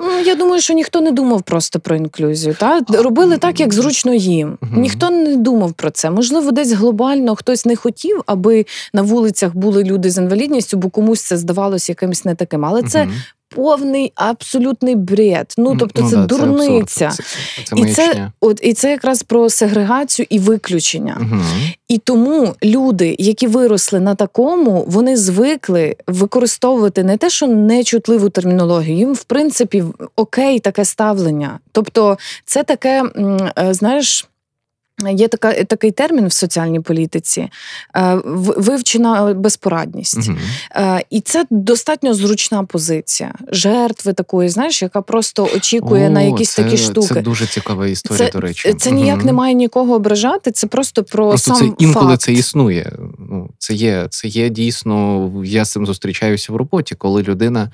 Speaker 2: Ну, Я думаю, що ніхто не думав просто про інклюзію. Та? Робили так, як зручно їм. Ніхто не думав про це. Можливо, десь глобально хтось не хотів, аби на вулицях були люди з інвалідністю, бо комусь це здавалося якимось не таким. Але це. Повний абсолютний бред. Ну тобто, це
Speaker 1: да,
Speaker 2: дурниця.
Speaker 1: абсурд, Це, це,
Speaker 2: І це- От і це якраз про сегрегацію і виключення.
Speaker 1: Мгм.
Speaker 2: І тому люди, які виросли на такому, вони звикли використовувати не те, що нечутливу термінологію, їм в принципі окей таке ставлення. Тобто, це таке, е, знаєш. Є така, такий термін в соціальній політиці е, вивчена безпорадність. Е, І це достатньо зручна позиція жертви такої, знаєш, яка просто очікує на якісь
Speaker 1: це,
Speaker 2: такі штуки.
Speaker 1: Це дуже цікава історія, до речі.
Speaker 2: Це ніяк не має нікого ображати, це просто про
Speaker 1: Просто
Speaker 2: сам
Speaker 1: це інколи
Speaker 2: факт.
Speaker 1: це існує. Ну, це є, це є дійсно. Я з цим зустрічаюся в роботі, коли людина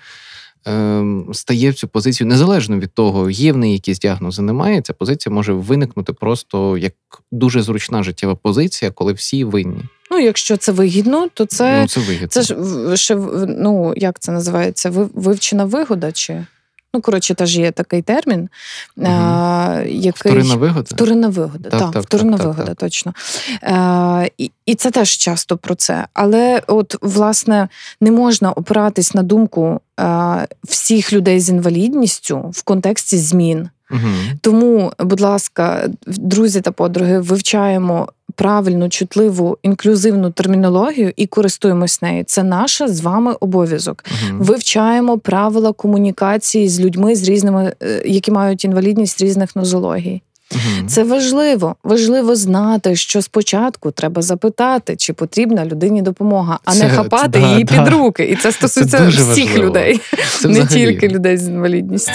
Speaker 1: стає в цю позицію незалежно від того, є в неї якісь діагнози, немає. Ця позиція може виникнути просто як дуже зручна життєва позиція, коли всі винні.
Speaker 2: Ну, якщо це вигідно, то це,
Speaker 1: ну, це вигідно.
Speaker 2: це ж ще ну як це називається? Ви- Вивчена вигода? Чи ну коротше, теж є такий термін,
Speaker 1: Мгм.
Speaker 2: а, який
Speaker 1: Вторинна вигода.
Speaker 2: Вторинна вигода,
Speaker 1: Так,
Speaker 2: так,
Speaker 1: так,
Speaker 2: вторинна
Speaker 1: так,
Speaker 2: вигода, точно. Е, і, і це теж часто про це. Але, от, власне, не можна опиратись на думку е, всіх людей з інвалідністю в контексті змін.
Speaker 1: Мгм.
Speaker 2: Тому, будь ласка, друзі та подруги, вивчаємо правильну, чутливу, інклюзивну термінологію і користуємось нею. Це наш з вами обов'язок.
Speaker 1: Мгм.
Speaker 2: Вивчаємо правила комунікації з людьми з різними, е, які мають інвалідність різних нозологій.
Speaker 1: Мгм.
Speaker 2: Це важливо. Важливо знати, що спочатку треба запитати, чи потрібна людині допомога, а
Speaker 1: Це-
Speaker 2: не
Speaker 1: це
Speaker 2: хапати
Speaker 1: да,
Speaker 2: її
Speaker 1: да.
Speaker 2: під руки. І це стосується
Speaker 1: дуже
Speaker 2: всіх
Speaker 1: важливо.
Speaker 2: людей,
Speaker 1: Це
Speaker 2: не
Speaker 1: взагалі.
Speaker 2: тільки людей з інвалідністю.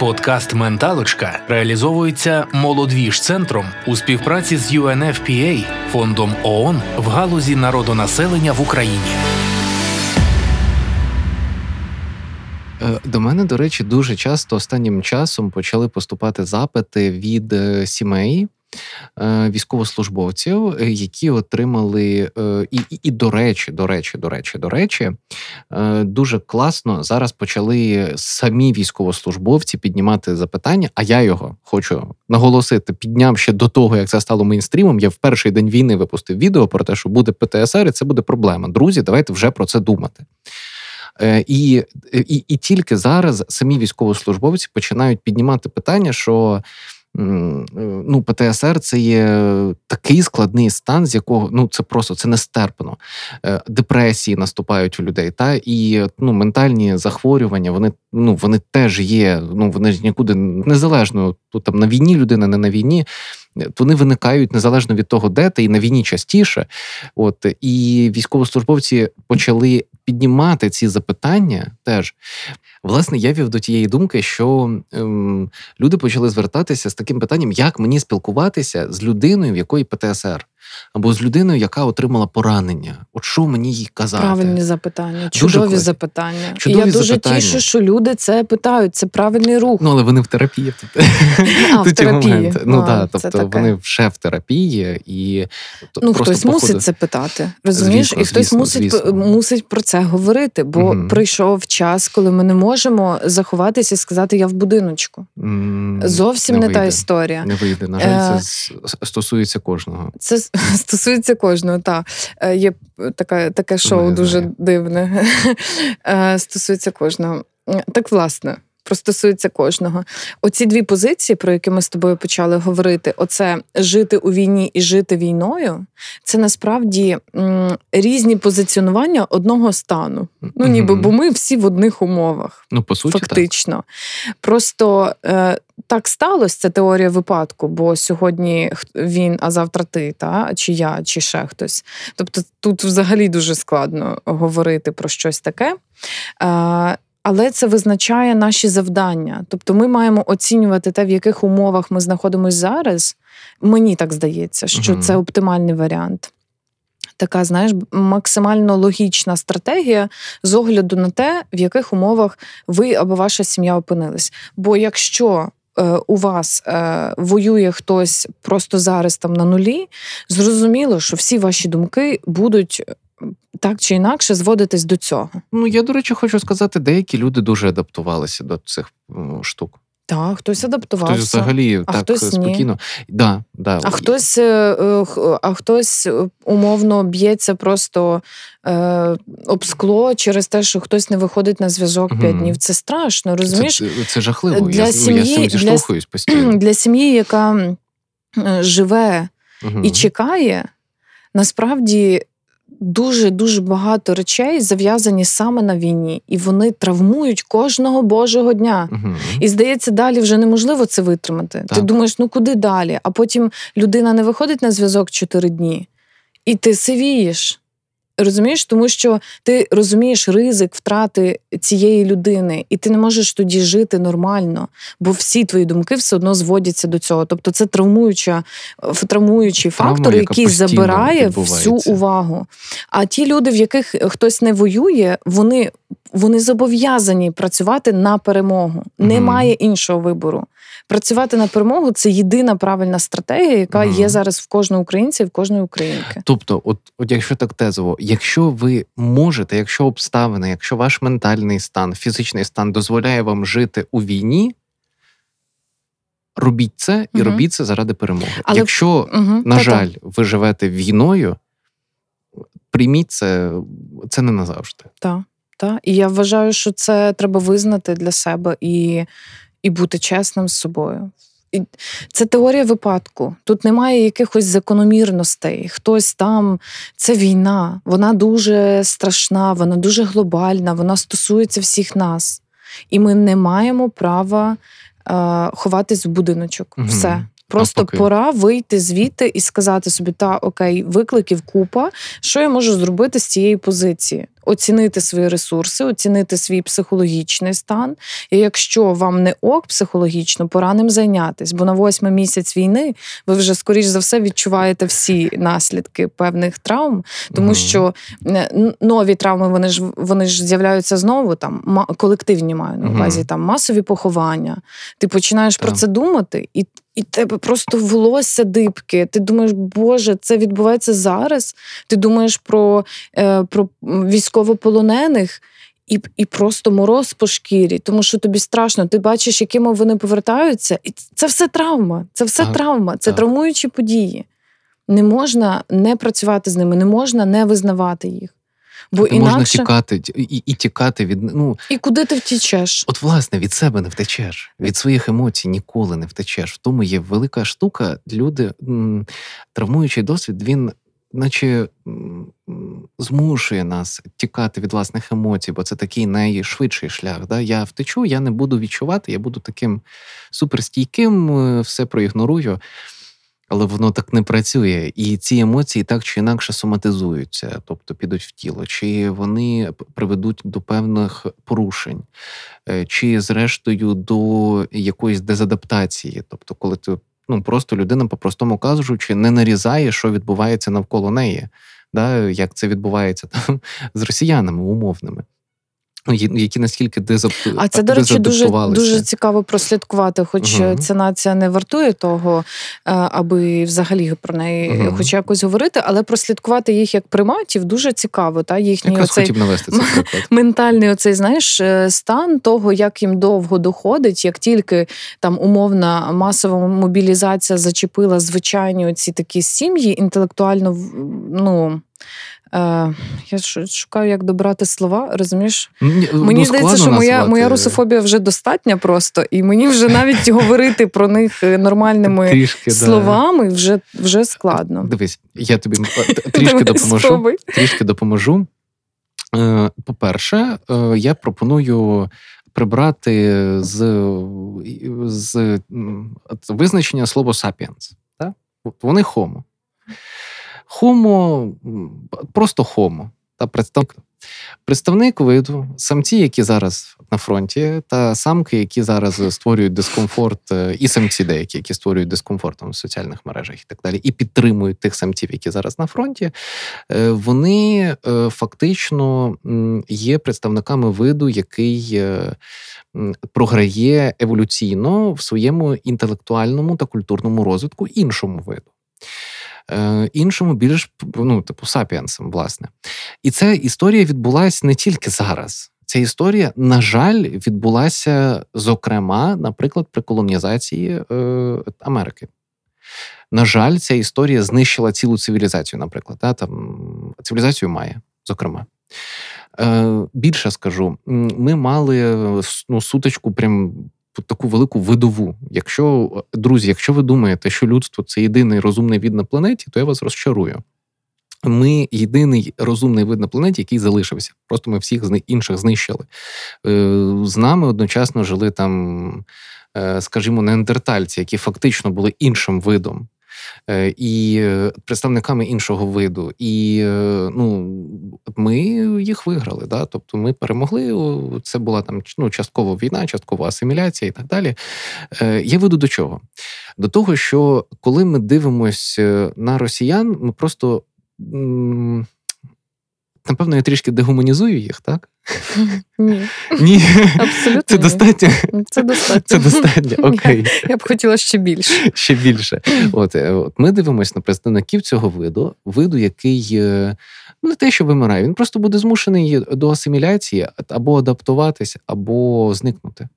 Speaker 3: Подкаст Менталочка реалізовується молодвіж центром у співпраці з UNFPA, фондом ООН в галузі народонаселення в Україні.
Speaker 1: Е, До мене, до речі, дуже часто останнім часом почали поступати запити від е, сімей військовослужбовців, е, які отримали е, і, і, і до речі, до речі, до речі, до речі, е, дуже класно зараз почали самі військовослужбовці піднімати запитання. А я його хочу наголосити, підняв ще до того, як це стало мейнстрімом. Я в перший день війни випустив відео про те, що буде ПТСР, і це буде проблема. Друзі, давайте вже про це думати. Е, І, і, і тільки зараз самі військовослужбовці починають піднімати питання, що е, ну, ПТСР це є такий складний стан, з якого ну це просто це нестерпно. Е, Депресії наступають у людей, та і ну, ментальні захворювання, вони ну вони теж є. Ну вони ж нікуди незалежно тут там на війні людина, не на війні. Вони виникають незалежно від того, де ти, і на війні частіше. От і військовослужбовці почали піднімати ці запитання теж. Власне, я вів до тієї думки, що ем, люди почали звертатися з таким питанням, як мені спілкуватися з людиною, в якої ПТСР, або з людиною, яка отримала поранення. От що мені їй казати?
Speaker 2: Правильні запитання, чудові
Speaker 1: класні.
Speaker 2: запитання.
Speaker 1: Чудові
Speaker 2: і я дуже тішу, що люди це питають. Це правильний рух.
Speaker 1: Ну, але вони в терапії тут.
Speaker 2: а, в терапії.
Speaker 1: Ну так, тобто
Speaker 2: таке.
Speaker 1: вони вже в терапії і
Speaker 2: Ну, хтось
Speaker 1: походу-
Speaker 2: мусить це питати, розумієш?
Speaker 1: Звісно,
Speaker 2: і хтось
Speaker 1: звісно,
Speaker 2: мусить
Speaker 1: звісно.
Speaker 2: мусить про це говорити, бо прийшов час, коли ми не можемо заховатися і сказати Я в будиночку. Зовсім не, та історія.
Speaker 1: Не вийде. На жаль,
Speaker 2: Е,
Speaker 1: це стосується кожного.
Speaker 2: Це стосується кожного. Та Е, є така, таке шоу дуже дивне. Е, Стосується кожного. Так, власне. Про стосується кожного. Оці дві позиції, про які ми з тобою почали говорити: оце жити у війні і жити війною, це насправді м, різні позиціонування одного стану. Ну, ніби, бо ми всі в одних умовах.
Speaker 1: ну, по суті, так.
Speaker 2: Фактично. Просто е, так сталося, це теорія випадку, бо сьогодні він, а завтра ти, та? чи я, чи ще хтось. Тобто тут взагалі дуже складно говорити про щось таке. Е, Але це визначає наші завдання. Тобто ми маємо оцінювати те, в яких умовах ми знаходимося зараз. Мені так здається, що
Speaker 1: Мгм.
Speaker 2: це оптимальний варіант. Така, знаєш, максимально логічна стратегія з огляду на те, в яких умовах ви або ваша сім'я опинились. Бо якщо е, у вас е, воює хтось просто зараз там на нулі, зрозуміло, що всі ваші думки будуть так чи інакше зводитись до цього.
Speaker 1: Ну я до речі, хочу сказати, деякі люди дуже адаптувалися до цих штук.
Speaker 2: Так, хтось адаптувався.
Speaker 1: Хтось взагалі
Speaker 2: а
Speaker 1: так
Speaker 2: хтось ні.
Speaker 1: спокійно. Да, да.
Speaker 2: А хтось, е, е, х- а хтось е, умовно б'ється просто е, об скло через те, що хтось не виходить на зв'язок
Speaker 1: Мгм.
Speaker 2: 5 днів. Це страшно, розумієш?
Speaker 1: Це, це жахливо.
Speaker 2: Для
Speaker 1: я, ну, я з
Speaker 2: сім'ї-
Speaker 1: цим
Speaker 2: для-
Speaker 1: зіштовхуюсь постійно.
Speaker 2: Для сім'ї, яка е, живе і чекає, насправді дуже дуже багато речей зав'язані саме на війні, і вони травмують кожного божого дня.
Speaker 1: Угу.
Speaker 2: І здається, далі вже неможливо це витримати. Ти думаєш, ну куди далі? А потім людина не виходить на зв'язок чотири дні, і ти сивієш. Розумієш, тому що ти розумієш ризик втрати цієї людини, і ти не можеш тоді жити нормально, бо всі твої думки все одно зводяться до цього. Тобто це травмуюча, е, травмуючий
Speaker 1: Травма,
Speaker 2: фактор, який забирає всю увагу. А ті люди, в яких хтось не воює, вони, вони зобов'язані працювати на перемогу. Немає іншого вибору. Працювати на перемогу це єдина правильна стратегія, яка
Speaker 1: Мгм.
Speaker 2: є зараз в кожного українця і в кожної українки.
Speaker 1: Тобто, от, от якщо так тезово, якщо ви можете, якщо обставини, якщо ваш ментальний стан, фізичний стан дозволяє вам жити у війні, робіть це і
Speaker 2: Мгм.
Speaker 1: робіть це заради перемоги.
Speaker 2: Але-
Speaker 1: Якщо,
Speaker 2: Угу.
Speaker 1: на жаль, ви живете війною, прийміть це, це не назавжди.
Speaker 2: Так, так. І я вважаю, що це треба визнати для себе і, і бути чесним з собою. І це теорія випадку. Тут немає якихось закономірностей. Хтось там це війна, вона дуже страшна, вона дуже глобальна, вона стосується всіх нас. І ми не маємо права е, ховатись в будиночок.
Speaker 1: Мгм.
Speaker 2: Все. Просто
Speaker 1: Навпаки.
Speaker 2: пора вийти звідти і сказати собі: та окей, викликів купа. Що я можу зробити з цієї позиції? Оцінити свої ресурси, оцінити свій психологічний стан. І якщо вам не ок психологічно, пора ним зайнятись. Бо на восьмий місяць війни ви вже скоріш за все відчуваєте всі наслідки певних травм, тому що е, нові травми вони ж вони ж з'являються знову там колективні маю на увазі там масові поховання. Ти починаєш про це думати, і, і тебе просто волосся дибки. Ти думаєш, Боже, це відбувається зараз. Ти думаєш про, е, про військовополонених. І, і просто мороз по шкірі, тому що тобі страшно. Ти бачиш, якими вони повертаються, і це все травма. Це все
Speaker 1: Так,
Speaker 2: травма, це
Speaker 1: так.
Speaker 2: травмуючі події. Не можна не працювати з ними, не можна не визнавати їх. Бо
Speaker 1: не можна тікати і, і тікати від ну
Speaker 2: і куди ти втічеш?
Speaker 1: От, власне, від себе не втечеш, від своїх емоцій ніколи не втечеш. В тому є велика штука. Люди, травмуючий досвід, він, наче змушує нас тікати від власних емоцій, бо це такий найшвидший шлях. Да? Я втечу, я не буду відчувати, я буду таким суперстійким, е, все проігнорую. Але воно так не працює, і ці емоції так чи інакше соматизуються, тобто підуть в тіло, чи вони приведуть до певних порушень, е, чи зрештою до якоїсь дезадаптації. Тобто, коли ти ну просто людина, по-простому кажучи, не нарізає, що відбувається навколо неї, да, як це відбувається там з росіянами умовними. Які наскільки дезапт...
Speaker 2: А це, до речі, дуже, дуже цікаво прослідкувати, хоч
Speaker 1: Мгм.
Speaker 2: ця нація не вартує того, е, аби взагалі про неї
Speaker 1: Мгм.
Speaker 2: хоч якось говорити, але прослідкувати їх як приматів дуже цікаво. Та їхній
Speaker 1: Якраз
Speaker 2: оцей
Speaker 1: хотів навести цей приклад.
Speaker 2: ментальний оцей знаєш е, стан того, як їм довго доходить, як тільки там умовна масова мобілізація зачепила звичайні оці такі сім'ї, інтелектуально ну. Е, я шукаю, як добрати слова, розумієш?
Speaker 1: Мені,
Speaker 2: Мені
Speaker 1: ну,
Speaker 2: здається, що моя,
Speaker 1: назвати.
Speaker 2: моя русофобія вже достатня просто, і мені вже навіть говорити про них е, нормальними
Speaker 1: трішки, да.
Speaker 2: словами вже, вже складно.
Speaker 1: Дивись, я тобі е, трішки допоможу. Трішки допоможу. По-перше, я пропоную прибрати з, з визначення слово сапіенс. Вони хомо. Хомо, просто хомо. Та представник Представник виду, самці, які зараз на фронті, та самки, які зараз створюють дискомфорт, е, і самці деякі, які створюють дискомфорт в соціальних мережах і так далі, і підтримують тих самців, які зараз на фронті, е, вони е, фактично є представниками виду, який програє еволюційно в своєму інтелектуальному та культурному розвитку іншому виду. Е, іншому більш ну, типу сапіенсам, власне. І ця історія відбулася не тільки зараз. Ця історія, на жаль, відбулася, зокрема, наприклад, при колонізації е, Америки. На жаль, ця історія знищила цілу цивілізацію, наприклад, да, там цивілізацію має, зокрема. Е, Більше скажу, ми мали ну, сутичку прям таку велику видову. Якщо друзі, якщо ви думаєте, що людство це єдиний розумний від на планеті, то я вас розчарую. Ми єдиний розумний вид на планеті, який залишився. Просто ми всіх інших знищили. Е, з нами одночасно жили там, е, скажімо, неандертальці, які фактично були іншим видом. Е, і представниками іншого виду. І ну, ми їх виграли. Да? Тобто ми перемогли. Це була там ну, частково війна, частково асиміляція і так далі. Е, я веду до чого? До того, що коли ми дивимося на росіян, ми просто. Напевно, я трішки дегуманізую їх, так?
Speaker 2: Ні.
Speaker 1: Ні.
Speaker 2: Абсолютно.
Speaker 1: Це достатньо.
Speaker 2: Це достатньо.
Speaker 1: Це достатньо. Окей.
Speaker 2: Я б хотіла ще більше.
Speaker 1: Ще більше. От, е, от Ми дивимося на представників цього виду, виду, який е, ну, не те, що вимирає, він просто буде змушений до асиміляції або адаптуватися, або зникнути.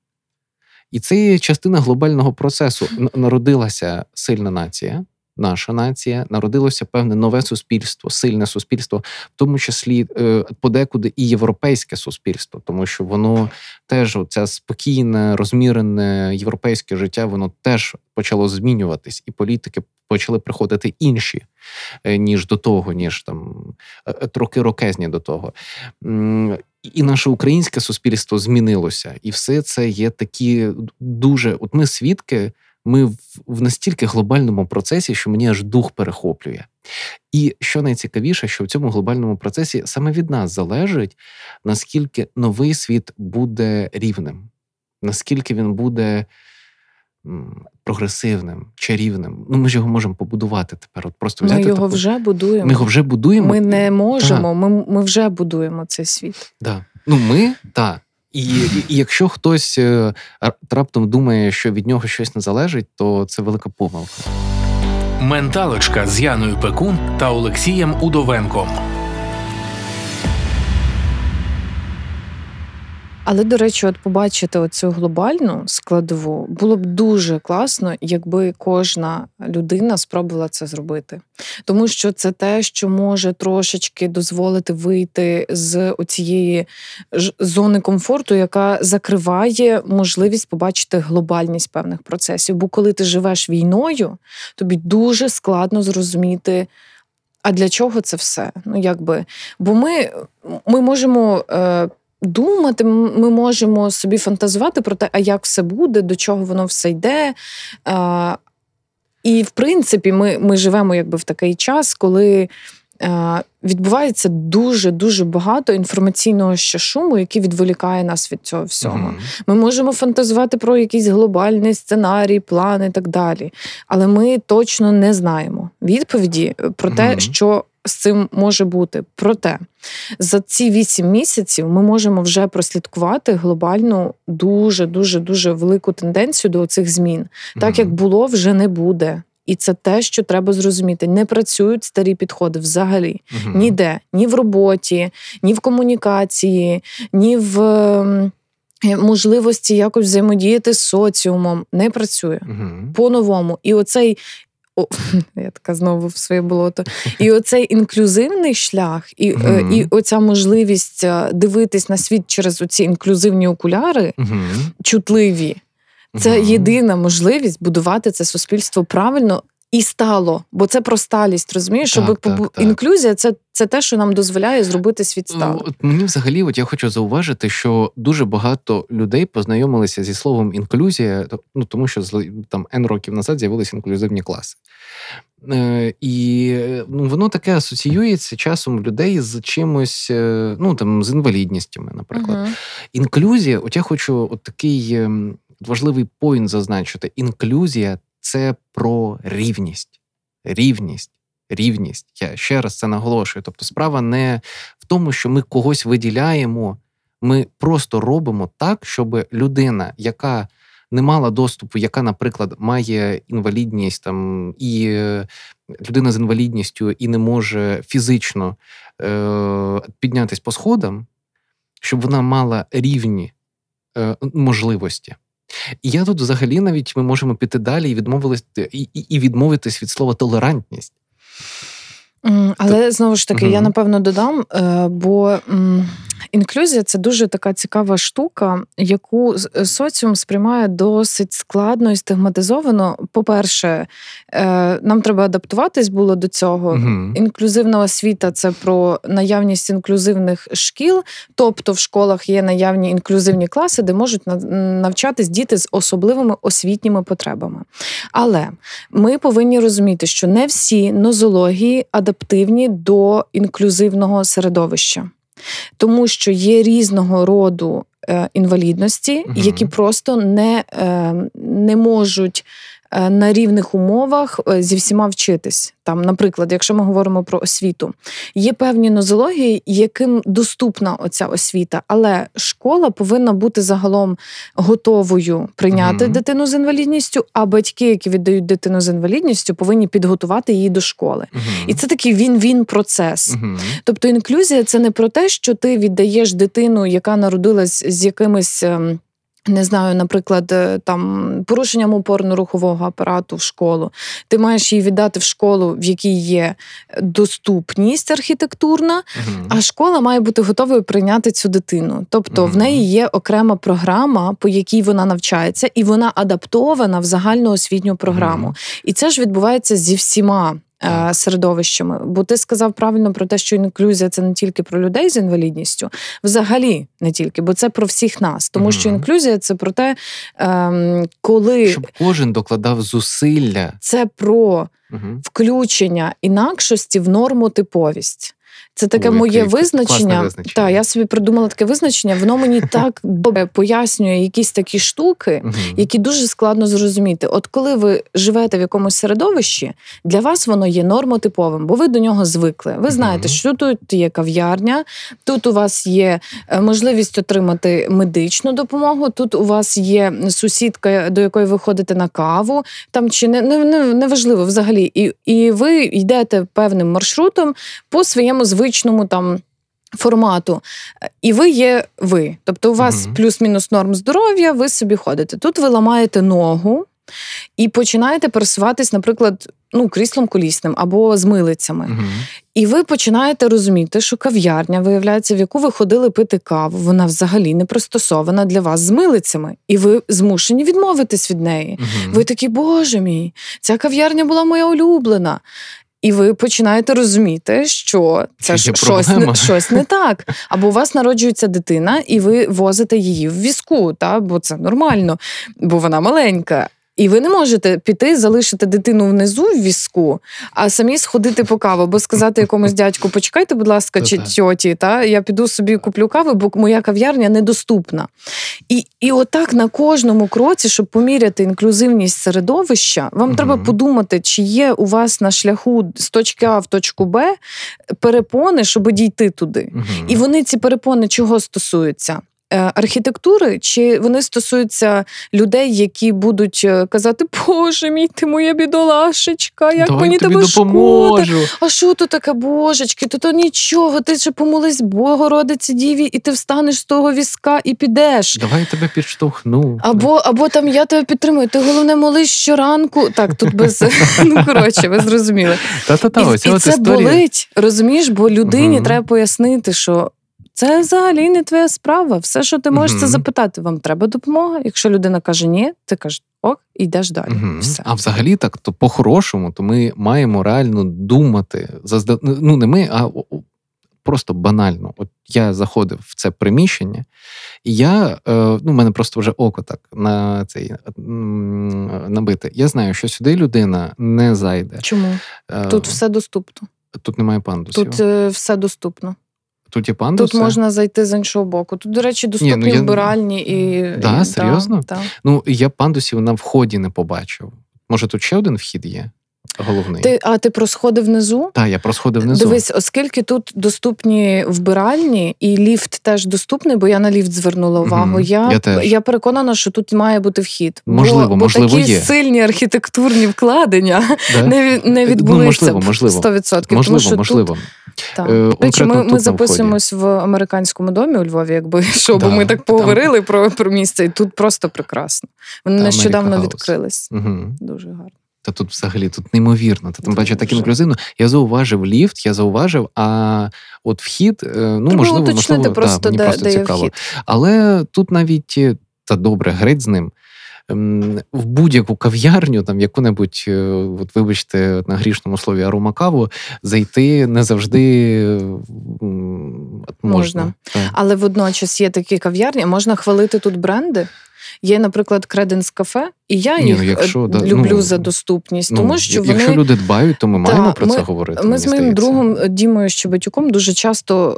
Speaker 1: І це є частина глобального процесу. Народилася сильна нація наша нація, народилося певне нове суспільство, сильне суспільство, в тому числі е, подекуди і європейське суспільство, тому що воно теж це спокійне, розмірене європейське життя, воно теж почало змінюватись, і політики почали приходити інші, е, ніж до того, ніж там е, роки рокезні до того. І наше українське суспільство змінилося, і все це є такі дуже. От ми свідки ми в, настільки глобальному процесі, що мені аж дух перехоплює. І що найцікавіше, що в цьому глобальному процесі саме від нас залежить, наскільки новий світ буде рівним, наскільки він буде прогресивним, чарівним. Ну, ми ж його можемо побудувати тепер. От просто взяти
Speaker 2: Ми його
Speaker 1: таку...
Speaker 2: вже будуємо.
Speaker 1: Ми його вже будуємо.
Speaker 2: Ми не можемо, ми ми вже будуємо цей світ.
Speaker 1: Да. Ну, ми так. І, і якщо хтось е, раптом думає, що від нього щось не залежить, то це велика помилка.
Speaker 3: Менталочка з Яною Пекун та Олексієм Удовенком.
Speaker 2: Але, до речі, от побачити оцю глобальну складову було б дуже класно, якби кожна людина спробувала це зробити. Тому що це те, що може трошечки дозволити вийти з цієї зони комфорту, яка закриває можливість побачити глобальність певних процесів. Бо коли ти живеш війною, тобі дуже складно зрозуміти. А для чого це все? Ну якби, бо ми ми можемо е, думати, ми можемо собі фантазувати про те, а як все буде, до чого воно все йде. А, І, в принципі, ми ми живемо якби в такий час, коли а, відбувається дуже-дуже багато інформаційного ще шуму, який відволікає нас від цього всього. Mm-hmm. Ми можемо фантазувати про якийсь глобальний сценарій, плани і так далі. Але ми точно не знаємо відповіді про те, mm-hmm. що з цим може бути. Проте за ці вісім місяців ми можемо вже прослідкувати глобальну дуже дуже дуже велику тенденцію до цих змін. Так як було, вже не буде. І це те, що треба зрозуміти. Не працюють старі підходи взагалі uh ніде, ні в роботі, ні в комунікації, ні в можливості якось взаємодіяти з соціумом. Не працює uh по-новому. І оцей о, я така знову в своє болото. І оцей інклюзивний шлях, і mm-hmm. і оця можливість е, дивитись на світ через оці інклюзивні окуляри, mm-hmm. чутливі. Це mm-hmm. єдина можливість будувати це суспільство правильно і стало, бо це про сталість, розумієш? Щоб
Speaker 1: Так,
Speaker 2: побу-
Speaker 1: так.
Speaker 2: інклюзія це, це те, що нам дозволяє зробити світ сталим.
Speaker 1: От мені взагалі, от я хочу зауважити, що дуже багато людей познайомилися зі словом інклюзія, ну тому що там N років назад з'явилися інклюзивні класи. Е, і ну, воно таке асоціюється часом людей з чимось, е, ну там з інвалідністями, наприклад.
Speaker 2: Мгм.
Speaker 1: Інклюзія, от я хочу от такий ем, важливий поінт зазначити. Інклюзія це про рівність. Рівність. Рівність. Я ще раз це наголошую. Тобто, справа не в тому, що ми когось виділяємо, ми просто робимо так, щоб людина, яка не мала доступу, яка, наприклад, має інвалідність там і е, людина з інвалідністю і не може фізично е, піднятись по сходам, щоб вона мала рівні е, можливості. І я тут взагалі навіть ми можемо піти далі і відмовились і, і, відмовитись від слова толерантність.
Speaker 2: Але знову ж таки, я напевно додам, е, бо інклюзія це дуже така цікава штука, яку е, соціум сприймає досить складно і стигматизовано. По-перше, е, нам треба адаптуватись було до цього.
Speaker 1: Мгм.
Speaker 2: Інклюзивна освіта це про наявність інклюзивних шкіл, тобто в школах є наявні інклюзивні класи, де можуть на- навчатись діти з особливими освітніми потребами. Але ми повинні розуміти, що не всі нозології адаптивні до інклюзивного середовища, тому що є різного роду е, інвалідності, які просто не, е, не можуть. Е, На рівних умовах е, зі всіма вчитись. Там, наприклад, якщо ми говоримо про освіту, є певні нозології, яким доступна оця освіта, але школа повинна бути загалом готовою прийняти
Speaker 1: Мгм.
Speaker 2: дитину з інвалідністю, а батьки, які віддають дитину з інвалідністю, повинні підготувати її до школи.
Speaker 1: Мгм.
Speaker 2: І це такий він-він процес.
Speaker 1: Мгм.
Speaker 2: Тобто інклюзія це не про те, що ти віддаєш дитину, яка народилась з якимись. Не знаю, наприклад, е, там порушенням опорно-рухового апарату в школу. Ти маєш її віддати в школу, в якій є доступність архітектурна,
Speaker 1: Мгм.
Speaker 2: а школа має бути готовою прийняти цю дитину. Тобто в неї є окрема програма, по якій вона навчається, і вона адаптована в загальну освітню програму.
Speaker 1: Мгм.
Speaker 2: І це ж відбувається зі всіма. Е. Середовищами, бо ти сказав правильно про те, що інклюзія це не тільки про людей з інвалідністю, взагалі не тільки, бо це про всіх нас. Тому що інклюзія це про те, ем, коли
Speaker 1: Щоб кожен докладав зусилля.
Speaker 2: це про
Speaker 1: Мгм.
Speaker 2: включення інакшості в нормотиповість. Це таке
Speaker 1: О,
Speaker 2: моє визначення.
Speaker 1: визначення.
Speaker 2: Так, я собі придумала таке визначення. Воно мені так добре пояснює якісь такі штуки, які дуже складно зрозуміти. От коли ви живете в якомусь середовищі, для вас воно є нормотиповим, бо ви до нього звикли. Ви знаєте, що тут є кав'ярня, тут у вас є е, можливість отримати медичну допомогу. Тут у вас є сусідка, до якої ви ходите на каву, там чи не, не, не, неважливо взагалі. І, і ви йдете певним маршрутом по своєму звичному там. Формату, і ви є ви. Тобто, у вас
Speaker 1: Мгм.
Speaker 2: плюс-мінус норм здоров'я, ви собі ходите. Тут ви ламаєте ногу і починаєте пересуватись, наприклад, ну, кріслом колісним або з милицями.
Speaker 1: Мгм.
Speaker 2: І ви починаєте розуміти, що кав'ярня, виявляється, в яку ви ходили пити каву, вона взагалі не пристосована для вас з милицями, і ви змушені відмовитись від неї.
Speaker 1: Мгм.
Speaker 2: Ви такі, боже мій, ця кав'ярня була моя улюблена. І ви починаєте розуміти, що це ж щось не, щось не так. Або у вас народжується дитина, і ви возите її в візку, та? бо це нормально, бо вона маленька. І ви не можете піти, залишити дитину внизу в візку, а самі сходити по каву, або сказати якомусь дядьку, почекайте, будь ласка, чи тьоті, та я піду собі куплю кави, бо моя кав'ярня недоступна. І, і отак на кожному кроці, щоб поміряти інклюзивність середовища, вам
Speaker 1: Мгм.
Speaker 2: треба подумати, чи є у вас на шляху з точки А в точку Б перепони, щоб дійти туди.
Speaker 1: Мгм.
Speaker 2: І вони ці перепони чого стосуються? Е, Архітектури, чи вони стосуються людей, які будуть е, казати, Боже мій, ти моя бідолашечка, як
Speaker 1: Давай
Speaker 2: мені
Speaker 1: тобі
Speaker 2: тебе шкода. А що то таке, божечки? То то нічого, ти же помолись Богородиці Діві, і ти встанеш з того візка і підеш.
Speaker 1: Давай я тебе підштовхну.
Speaker 2: Або, або там я тебе підтримую. Ти головне молись щоранку. Так, тут без ну коротше, ви зрозуміли.
Speaker 1: Та-та-та,
Speaker 2: і
Speaker 1: оця
Speaker 2: і
Speaker 1: от
Speaker 2: це
Speaker 1: історія.
Speaker 2: болить, розумієш, бо людині
Speaker 1: Мгм.
Speaker 2: треба пояснити, що. Це взагалі не твоя справа. Все, що ти можеш, це запитати. Вам треба допомога. Якщо людина каже ні, ти кажеш ок, і йдеш далі.
Speaker 1: Мгм.
Speaker 2: Все.
Speaker 1: А взагалі, так, то по-хорошому, то ми маємо реально думати. зазда- Ну, не ми, а просто банально. От я заходив в це приміщення, і я, е, ну, в мене просто вже око так на цей набите. Я знаю, що сюди людина не зайде.
Speaker 2: Чому?
Speaker 1: Е,
Speaker 2: Тут все доступно.
Speaker 1: тут немає пандусів.
Speaker 2: Тут е, все доступно.
Speaker 1: Тут є пандуси.
Speaker 2: Тут можна зайти з іншого боку. Тут, до речі, доступні
Speaker 1: ну я-
Speaker 2: вбиральні і.
Speaker 1: Да,
Speaker 2: і,
Speaker 1: серйозно?
Speaker 2: Да, да.
Speaker 1: Ну, я пандусів на вході не побачив. Може, тут ще один вхід є? Головний.
Speaker 2: Ти, а ти про сходи внизу?
Speaker 1: Так, я просходив внизу.
Speaker 2: Дивись, оскільки тут доступні вбиральні, і ліфт теж доступний, бо я на ліфт звернула увагу.
Speaker 1: Мгм,
Speaker 2: Я,
Speaker 1: я теж.
Speaker 2: я переконана, що тут має бути вхід.
Speaker 1: Можливо,
Speaker 2: бо,
Speaker 1: можливо,
Speaker 2: бо такі
Speaker 1: є.
Speaker 2: сильні архітектурні вкладення
Speaker 1: Да?
Speaker 2: не, не
Speaker 1: Ну, можливо, можливо.
Speaker 2: 100%.
Speaker 1: Можливо,
Speaker 2: тому що
Speaker 1: можливо.
Speaker 2: Тут, так.
Speaker 1: Е,
Speaker 2: речі, ми, ми записуємось в американському домі у Львові, якби що, бо
Speaker 1: Да,
Speaker 2: ми так
Speaker 1: там-
Speaker 2: поговорили про, про місце, і тут просто прекрасно. Вони
Speaker 1: Та
Speaker 2: нещодавно
Speaker 1: House.
Speaker 2: відкрились.
Speaker 1: Угу.
Speaker 2: Дуже гарно.
Speaker 1: Та тут взагалі тут неймовірно. Та тим паче так інклюзивно. Я зауважив ліфт, я зауважив, а от вхід, е, ну
Speaker 2: Треба
Speaker 1: можливо,
Speaker 2: уточнити
Speaker 1: можливо,
Speaker 2: просто,
Speaker 1: та, мені
Speaker 2: де,
Speaker 1: просто
Speaker 2: де
Speaker 1: цікаво.
Speaker 2: вхід.
Speaker 1: Але тут навіть е, та добре, греть з ним. Ем, В будь-яку кав'ярню, там яку-небудь, е, от вибачте, на грішному слові аромакаву, зайти не завжди можна.
Speaker 2: Можна. Але водночас є такі кав'ярні, можна хвалити тут бренди. Є, наприклад, Креденс кафе, і я
Speaker 1: Ні,
Speaker 2: їх
Speaker 1: ну, якщо, да,
Speaker 2: люблю
Speaker 1: ну,
Speaker 2: за доступність,
Speaker 1: Ну,
Speaker 2: тому що
Speaker 1: я-
Speaker 2: вони
Speaker 1: Якщо люди дбають, то ми
Speaker 2: Та,
Speaker 1: маємо про
Speaker 2: ми-
Speaker 1: це говорити.
Speaker 2: Ми з моїм
Speaker 1: здається.
Speaker 2: другом е, Дімою Щебетюком дуже часто,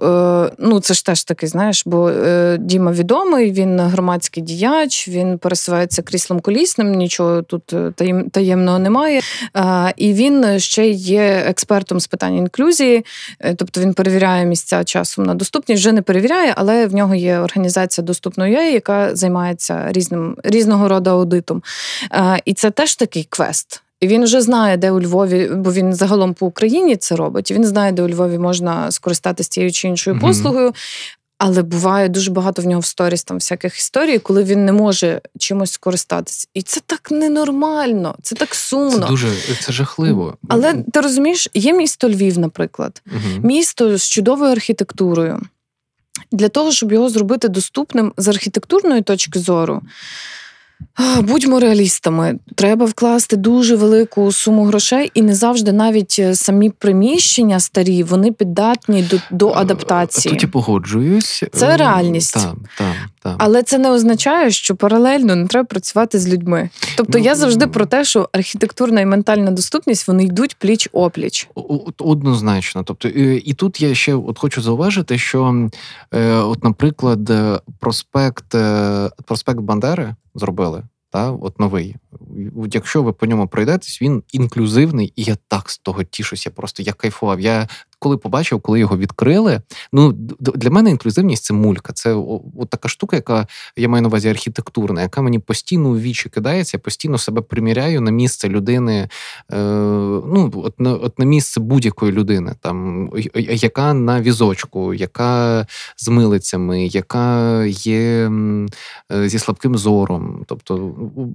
Speaker 2: е, ну це ж теж такий, знаєш, бо е, Діма відомий, він громадський діяч, він пересувається кріслом колісним, нічого тут таєм- таємного немає. Е, і він ще є експертом з питань інклюзії, е, тобто він перевіряє місця часом на доступність, вже не перевіряє, але в нього є організація доступної, яка займається різним різного роду аудитом. Е, І це теж такий квест. І він вже знає, де у Львові, бо він загалом по Україні це робить. Він знає, де у Львові можна скористатися тією чи іншою послугою. Але буває дуже багато в нього в сторіс там всяких історій, коли він не може чимось скористатись. І це так ненормально, це так сумно.
Speaker 1: Це дуже це жахливо.
Speaker 2: Але ти розумієш, є місто Львів, наприклад,
Speaker 1: Мгм.
Speaker 2: місто з чудовою архітектурою. Для того, щоб його зробити доступним з архітектурної точки зору, будьмо реалістами, треба вкласти дуже велику суму грошей, і не завжди навіть е, самі приміщення старі вони піддатні до, до адаптації.
Speaker 1: Тут я погоджуюсь.
Speaker 2: Це реальність.
Speaker 1: Так, так, так.
Speaker 2: Але це не означає, що паралельно не треба працювати з людьми. Тобто
Speaker 1: Ну,
Speaker 2: я завжди про те, що архітектурна і ментальна доступність вони йдуть пліч опліч.
Speaker 1: Однозначно. Тобто, е, і тут я ще от хочу зауважити, що, е, от, наприклад, е, проспект, е, проспект Бандери зробили. Та, от новий. От Якщо ви по ньому пройдетесь, він інклюзивний, і я так з того тішуся. Просто я кайфував. Я коли побачив, коли його відкрили. Ну для мене інклюзивність це мулька. Це от така штука, яка я маю на увазі архітектурна, яка мені постійно у вічі кидається, я постійно себе приміряю на місце людини. Е, ну, от на, от на місце будь-якої людини, там яка на візочку, яка з милицями, яка є е, зі слабким зором. Тобто,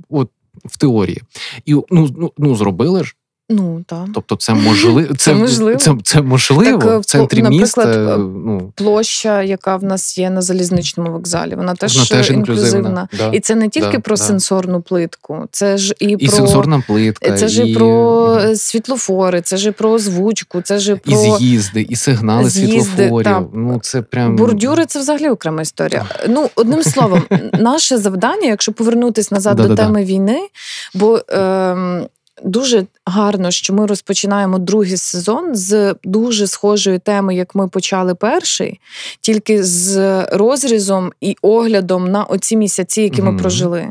Speaker 1: от в теорії. І ну, ну, ну зробили ж.
Speaker 2: Ну так.
Speaker 1: Тобто, це можливо. Це,
Speaker 2: можливо.
Speaker 1: Це, це можливо
Speaker 2: Так, е,
Speaker 1: в центрі
Speaker 2: наприклад,
Speaker 1: міста.
Speaker 2: е,
Speaker 1: Ну,
Speaker 2: Площа, яка в нас є на залізничному вокзалі, вона теж,
Speaker 1: вона теж
Speaker 2: інклюзивна.
Speaker 1: інклюзивна. Да.
Speaker 2: І це не тільки
Speaker 1: Да,
Speaker 2: про
Speaker 1: да.
Speaker 2: сенсорну плитку, це ж і,
Speaker 1: І
Speaker 2: про
Speaker 1: сенсорна плитка,
Speaker 2: це ж
Speaker 1: і,
Speaker 2: і про е, світлофори, це ж і про озвучку, це ж і
Speaker 1: і
Speaker 2: про
Speaker 1: з'їзди, і сигнали
Speaker 2: з'їзди,
Speaker 1: світлофорів.
Speaker 2: так.
Speaker 1: Ну це прям
Speaker 2: бордюри. Це взагалі окрема історія. Ну, одним словом, наше завдання, якщо повернутися назад до теми війни, бо ем, дуже гарно, що ми розпочинаємо другий сезон з дуже схожої теми, як ми почали перший, тільки з розрізом і оглядом на оці місяці, які ми
Speaker 1: Мгм.
Speaker 2: прожили.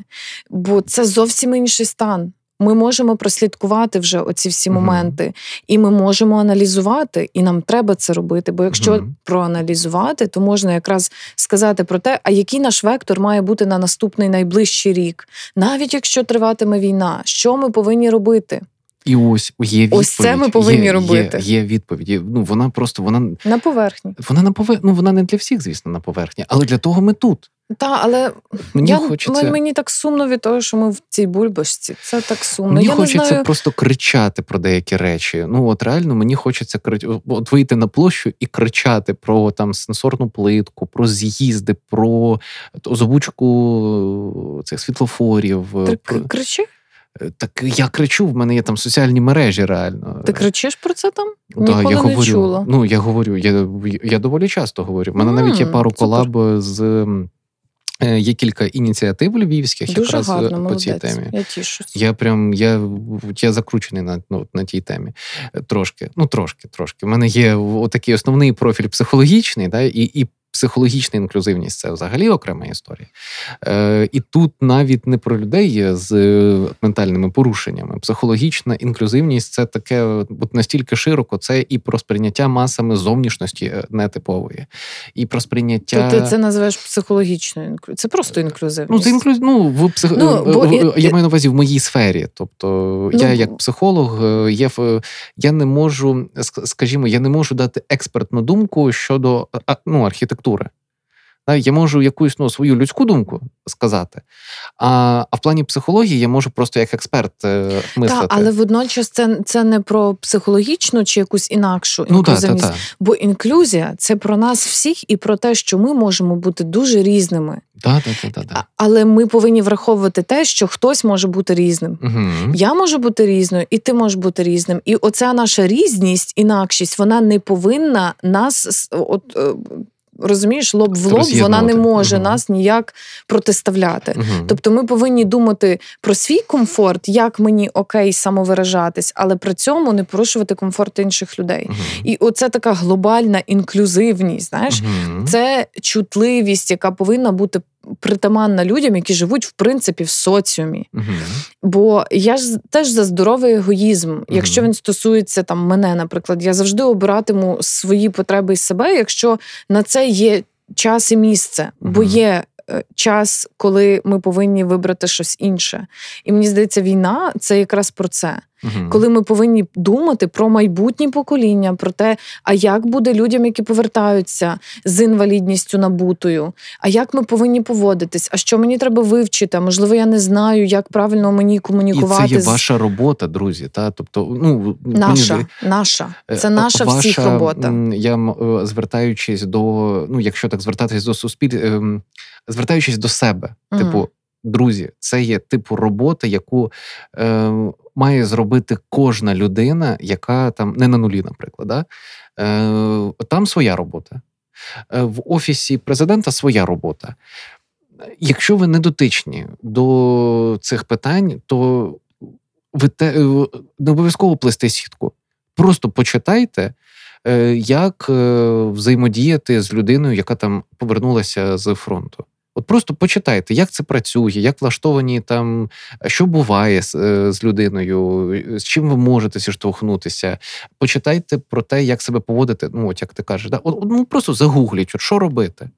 Speaker 2: Бо це зовсім інший стан. Ми можемо прослідкувати вже оці всі моменти, і ми можемо аналізувати, і нам треба це робити. Бо якщо
Speaker 1: Мгм.
Speaker 2: проаналізувати, то можна якраз сказати про те, а який наш вектор має бути на наступний найближчий рік, навіть якщо триватиме війна, що ми повинні робити.
Speaker 1: І ось є відповідь.
Speaker 2: Ось це ми повинні
Speaker 1: є,
Speaker 2: робити.
Speaker 1: Є, є відповіді. Ну вона просто вона
Speaker 2: на поверхні.
Speaker 1: Вона на повер... ну, вона не для всіх, звісно, на поверхні, але для того ми тут.
Speaker 2: Та, але
Speaker 1: Мені
Speaker 2: я,
Speaker 1: хочеться
Speaker 2: мені так сумно від того, що ми в цій бульбашці. Це так сумно.
Speaker 1: мені
Speaker 2: я
Speaker 1: хочеться
Speaker 2: не знаю...
Speaker 1: просто кричати про деякі речі. Ну от реально мені хочеться крич... от вийти на площу і кричати про там сенсорну плитку, про з'їзди, про озвучку цих світлофорів.
Speaker 2: Ти
Speaker 1: про...
Speaker 2: кричи?
Speaker 1: Так я кричу, в мене є там соціальні мережі, реально.
Speaker 2: Ти кричиш про це там?
Speaker 1: Да,
Speaker 2: Ніколи
Speaker 1: я
Speaker 2: не
Speaker 1: говорю,
Speaker 2: чула.
Speaker 1: Ну, я говорю, я я доволі часто говорю. У мене
Speaker 2: М,
Speaker 1: навіть є пару колаб з е, є кілька ініціатив львівських
Speaker 2: Дуже
Speaker 1: якраз е,
Speaker 2: гарно,
Speaker 1: по
Speaker 2: молодець.
Speaker 1: цій темі.
Speaker 2: Я тішусь.
Speaker 1: Я прям я, я закручений на, ну, на тій темі. Е, Трошки, ну трошки, трошки. У мене є отакий основний профіль психологічний, да, і, і психологічна інклюзивність це взагалі окрема історія. Е, І тут навіть не про людей з е, ментальними порушеннями. Психологічна інклюзивність це таке от настільки широко, це і про сприйняття масами зовнішності е, нетипової, і про сприйняття.
Speaker 2: То ти це називаєш психологічною інклюзією. Це просто інклюзивність.
Speaker 1: Ну, це інклю... ну, в псих...
Speaker 2: Ну, бо
Speaker 1: я маю на увазі в моїй сфері. Тобто,
Speaker 2: Ну,
Speaker 1: я як психолог, е, є я не можу, скажімо, я не можу дати експертну думку щодо ну, архітектури. Да, Я можу якусь ну, свою людську думку сказати, а, а в плані психології я можу просто як експерт е, мислити.
Speaker 2: Так, але водночас це, це не про психологічну чи якусь інакшу
Speaker 1: ну, так, так,
Speaker 2: інклюзивність.
Speaker 1: так.
Speaker 2: Бо інклюзія це про нас всіх і про те, що ми можемо бути дуже різними.
Speaker 1: Так, так, так, так,
Speaker 2: А- Але ми повинні враховувати те, що хтось може бути різним.
Speaker 1: Угу.
Speaker 2: Я можу бути різною, і ти можеш бути різним. І оця наша різність, інакшість, вона не повинна нас от. Розумієш, лоб в лоб вона не може
Speaker 1: угу.
Speaker 2: нас ніяк протиставляти.
Speaker 1: Угу.
Speaker 2: Тобто ми повинні думати про свій комфорт, як мені окей самовиражатись, але при цьому не порушувати комфорт інших людей. І оце така глобальна інклюзивність. Знаєш, це чутливість, яка повинна бути притаманна людям, які живуть в принципі в соціумі. Бо я ж теж за здоровий егоїзм. Якщо він стосується там мене, наприклад, я завжди обиратиму свої потреби і себе, якщо на це є час і місце, бо є. е, Час, коли ми повинні вибрати щось інше, і мені здається, війна це якраз про це, коли ми повинні думати про майбутні покоління, про те, а як буде людям, які повертаються з інвалідністю набутою, а як ми повинні поводитись, а що мені треба вивчити? А, Можливо, я не знаю, як правильно мені
Speaker 1: І
Speaker 2: комунікувати
Speaker 1: це є
Speaker 2: з
Speaker 1: ваша робота, друзі. Та? Тобто, ну,
Speaker 2: наша,
Speaker 1: здається,
Speaker 2: наша.
Speaker 1: Е,
Speaker 2: Це наша
Speaker 1: ваша,
Speaker 2: всіх робота.
Speaker 1: Я е, звертаючись до, ну, якщо так звертатись до суспільства, звертаючись до себе,
Speaker 2: Мгм.
Speaker 1: типу, друзі, це є типу роботи, яку е, має зробити кожна людина, яка там не на нулі, наприклад. Да? Е, там своя робота. Е, в офісі президента своя робота. Якщо ви не дотичні до цих питань, то ви те, е, не обов'язково плести сітку. Просто почитайте, е, як е, взаємодіяти з людиною, яка там повернулася з фронту. От просто почитайте, як це працює, як влаштовані там, що буває з, е, з людиною, з чим ви можете зіштовхнутися. Почитайте про те, як себе поводити. Ну, от як ти кажеш, да? от, от, ну просто загугліть, от що робити.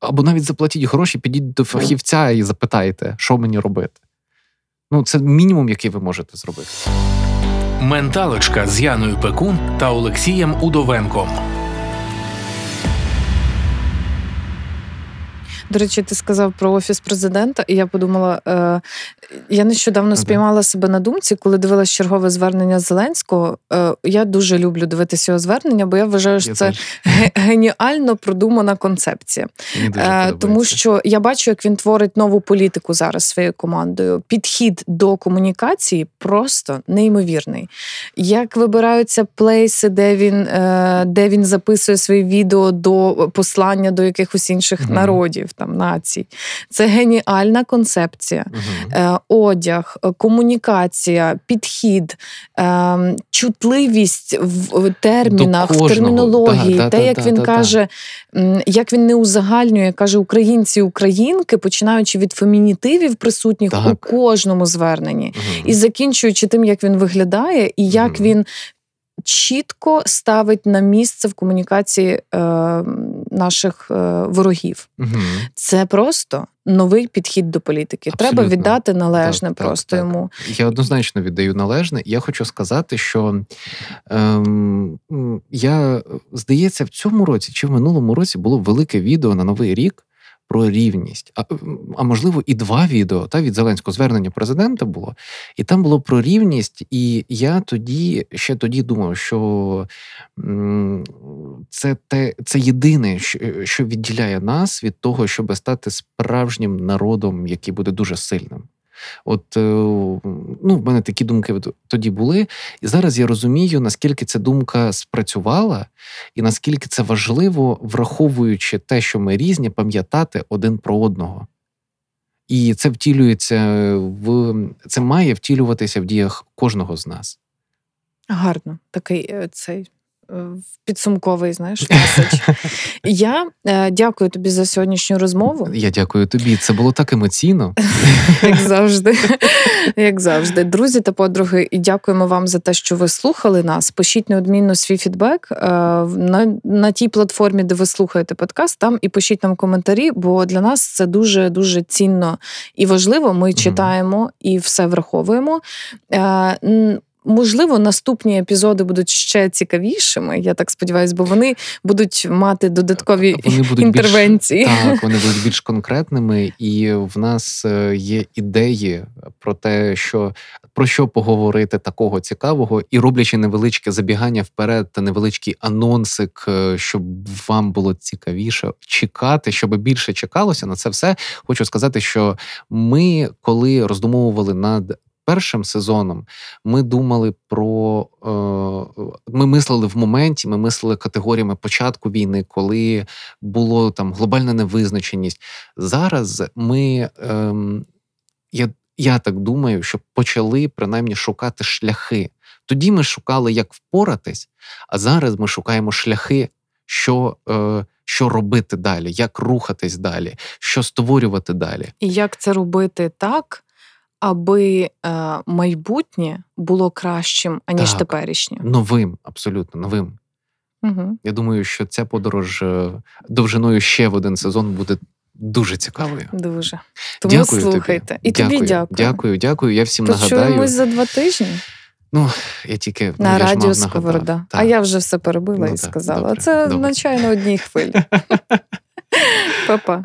Speaker 1: Або навіть заплатіть гроші, підіть до фахівця і запитайте, що мені робити. Ну, це мінімум, який ви можете зробити.
Speaker 3: Менталочка з Яною Пекун та Олексієм Удовенком.
Speaker 2: До речі, ти сказав про офіс президента, і я подумала: е, я нещодавно
Speaker 1: Ага.
Speaker 2: спіймала себе на думці, коли дивилась чергове звернення Зеленського. Е, я дуже люблю дивитися його звернення, бо я вважаю, що
Speaker 1: Я
Speaker 2: це
Speaker 1: теж.
Speaker 2: геніально продумана концепція. Е, тому що я бачу, як він творить нову політику зараз своєю командою. Підхід до комунікації просто неймовірний. Як вибираються плейси, де він, е, де він записує свої відео до послання до якихось інших
Speaker 1: Мгм.
Speaker 2: народів, там націй. Це геніальна концепція. Е, Одяг, е, комунікація, підхід, е, чутливість в термінах, в термінології,
Speaker 1: Да,
Speaker 2: те,
Speaker 1: да,
Speaker 2: як
Speaker 1: да,
Speaker 2: він каже, як він не узагальнює, каже українці, українки, починаючи від фемінітивів присутніх
Speaker 1: Так.
Speaker 2: у кожному зверненні,
Speaker 1: Мгм.
Speaker 2: і закінчуючи тим, як він виглядає, і як
Speaker 1: Мгм.
Speaker 2: він. Чітко ставить на місце в комунікації е, наших е, ворогів.
Speaker 1: Угу.
Speaker 2: Це просто новий підхід до політики. Треба віддати належне
Speaker 1: Так, так,
Speaker 2: просто
Speaker 1: так.
Speaker 2: йому.
Speaker 1: Я однозначно віддаю належне. Я хочу сказати, що ем, я здається, в цьому році чи в минулому році було велике відео на новий рік. Про рівність, а, а можливо, і два відео та від Зеленського звернення президента було, і там було про рівність. І я тоді ще тоді думав, що це те, це єдине, що, відділяє нас від того, щоб стати справжнім народом, який буде дуже сильним. От е, ну, в мене такі думки тоді були. І зараз я розумію, наскільки ця думка спрацювала, і наскільки це важливо, враховуючи те, що ми різні, пам'ятати один про одного. І це втілюється в це має втілюватися в діях кожного з нас.
Speaker 2: Гарно, такий е, цей підсумковий, знаєш, меседж. Я е, дякую тобі за сьогоднішню розмову.
Speaker 1: Я дякую тобі. Це було так емоційно.
Speaker 2: Як завжди. Як завжди. Друзі та подруги, і дякуємо вам за те, що ви слухали нас. Пишіть неодмінно свій фідбек е, на, на тій платформі, де ви слухаєте подкаст, там і пишіть нам коментарі, бо для нас це дуже дуже цінно і важливо. Ми читаємо і все враховуємо. Можливо, наступні епізоди будуть ще цікавішими. Я так сподіваюся, бо вони будуть мати додаткові
Speaker 1: Вони будуть
Speaker 2: інтервенції.
Speaker 1: Більш, так, вони будуть більш конкретними, і в нас е, є ідеї про те, що про що поговорити такого цікавого, і роблячи невеличке забігання вперед та невеличкий анонсик, е, щоб вам було цікавіше чекати, щоб більше чекалося на це все. Хочу сказати, що ми, коли роздумовували над першим сезоном, ми думали про е, ми мислили в моменті, ми мислили категоріями початку війни, коли було там глобальна невизначеність. Зараз ми ем, я, я так думаю, що почали принаймні шукати шляхи. Тоді ми шукали, як впоратись, а зараз ми шукаємо шляхи, що, е, що робити далі, як рухатись далі, що створювати далі.
Speaker 2: І як це робити так, аби е, майбутнє було кращим, аніж
Speaker 1: Так.
Speaker 2: теперішнє.
Speaker 1: Новим, абсолютно новим.
Speaker 2: Угу.
Speaker 1: Я думаю, що ця подорож е, довжиною ще в один сезон буде дуже цікавою.
Speaker 2: Дуже. Тому
Speaker 1: дякую
Speaker 2: слухайте.
Speaker 1: тобі.
Speaker 2: І тобі дякую.
Speaker 1: Дякую, дякую. Я всім
Speaker 2: Почуємось
Speaker 1: нагадаю.
Speaker 2: за два тижні
Speaker 1: Ну, я тільки ну,
Speaker 2: на
Speaker 1: мав
Speaker 2: радіо. Сковорода. А я вже все перебила
Speaker 1: Ну,
Speaker 2: і
Speaker 1: так,
Speaker 2: сказала.
Speaker 1: добре,
Speaker 2: Це
Speaker 1: добре.
Speaker 2: наче на одній хвилі. Па-па.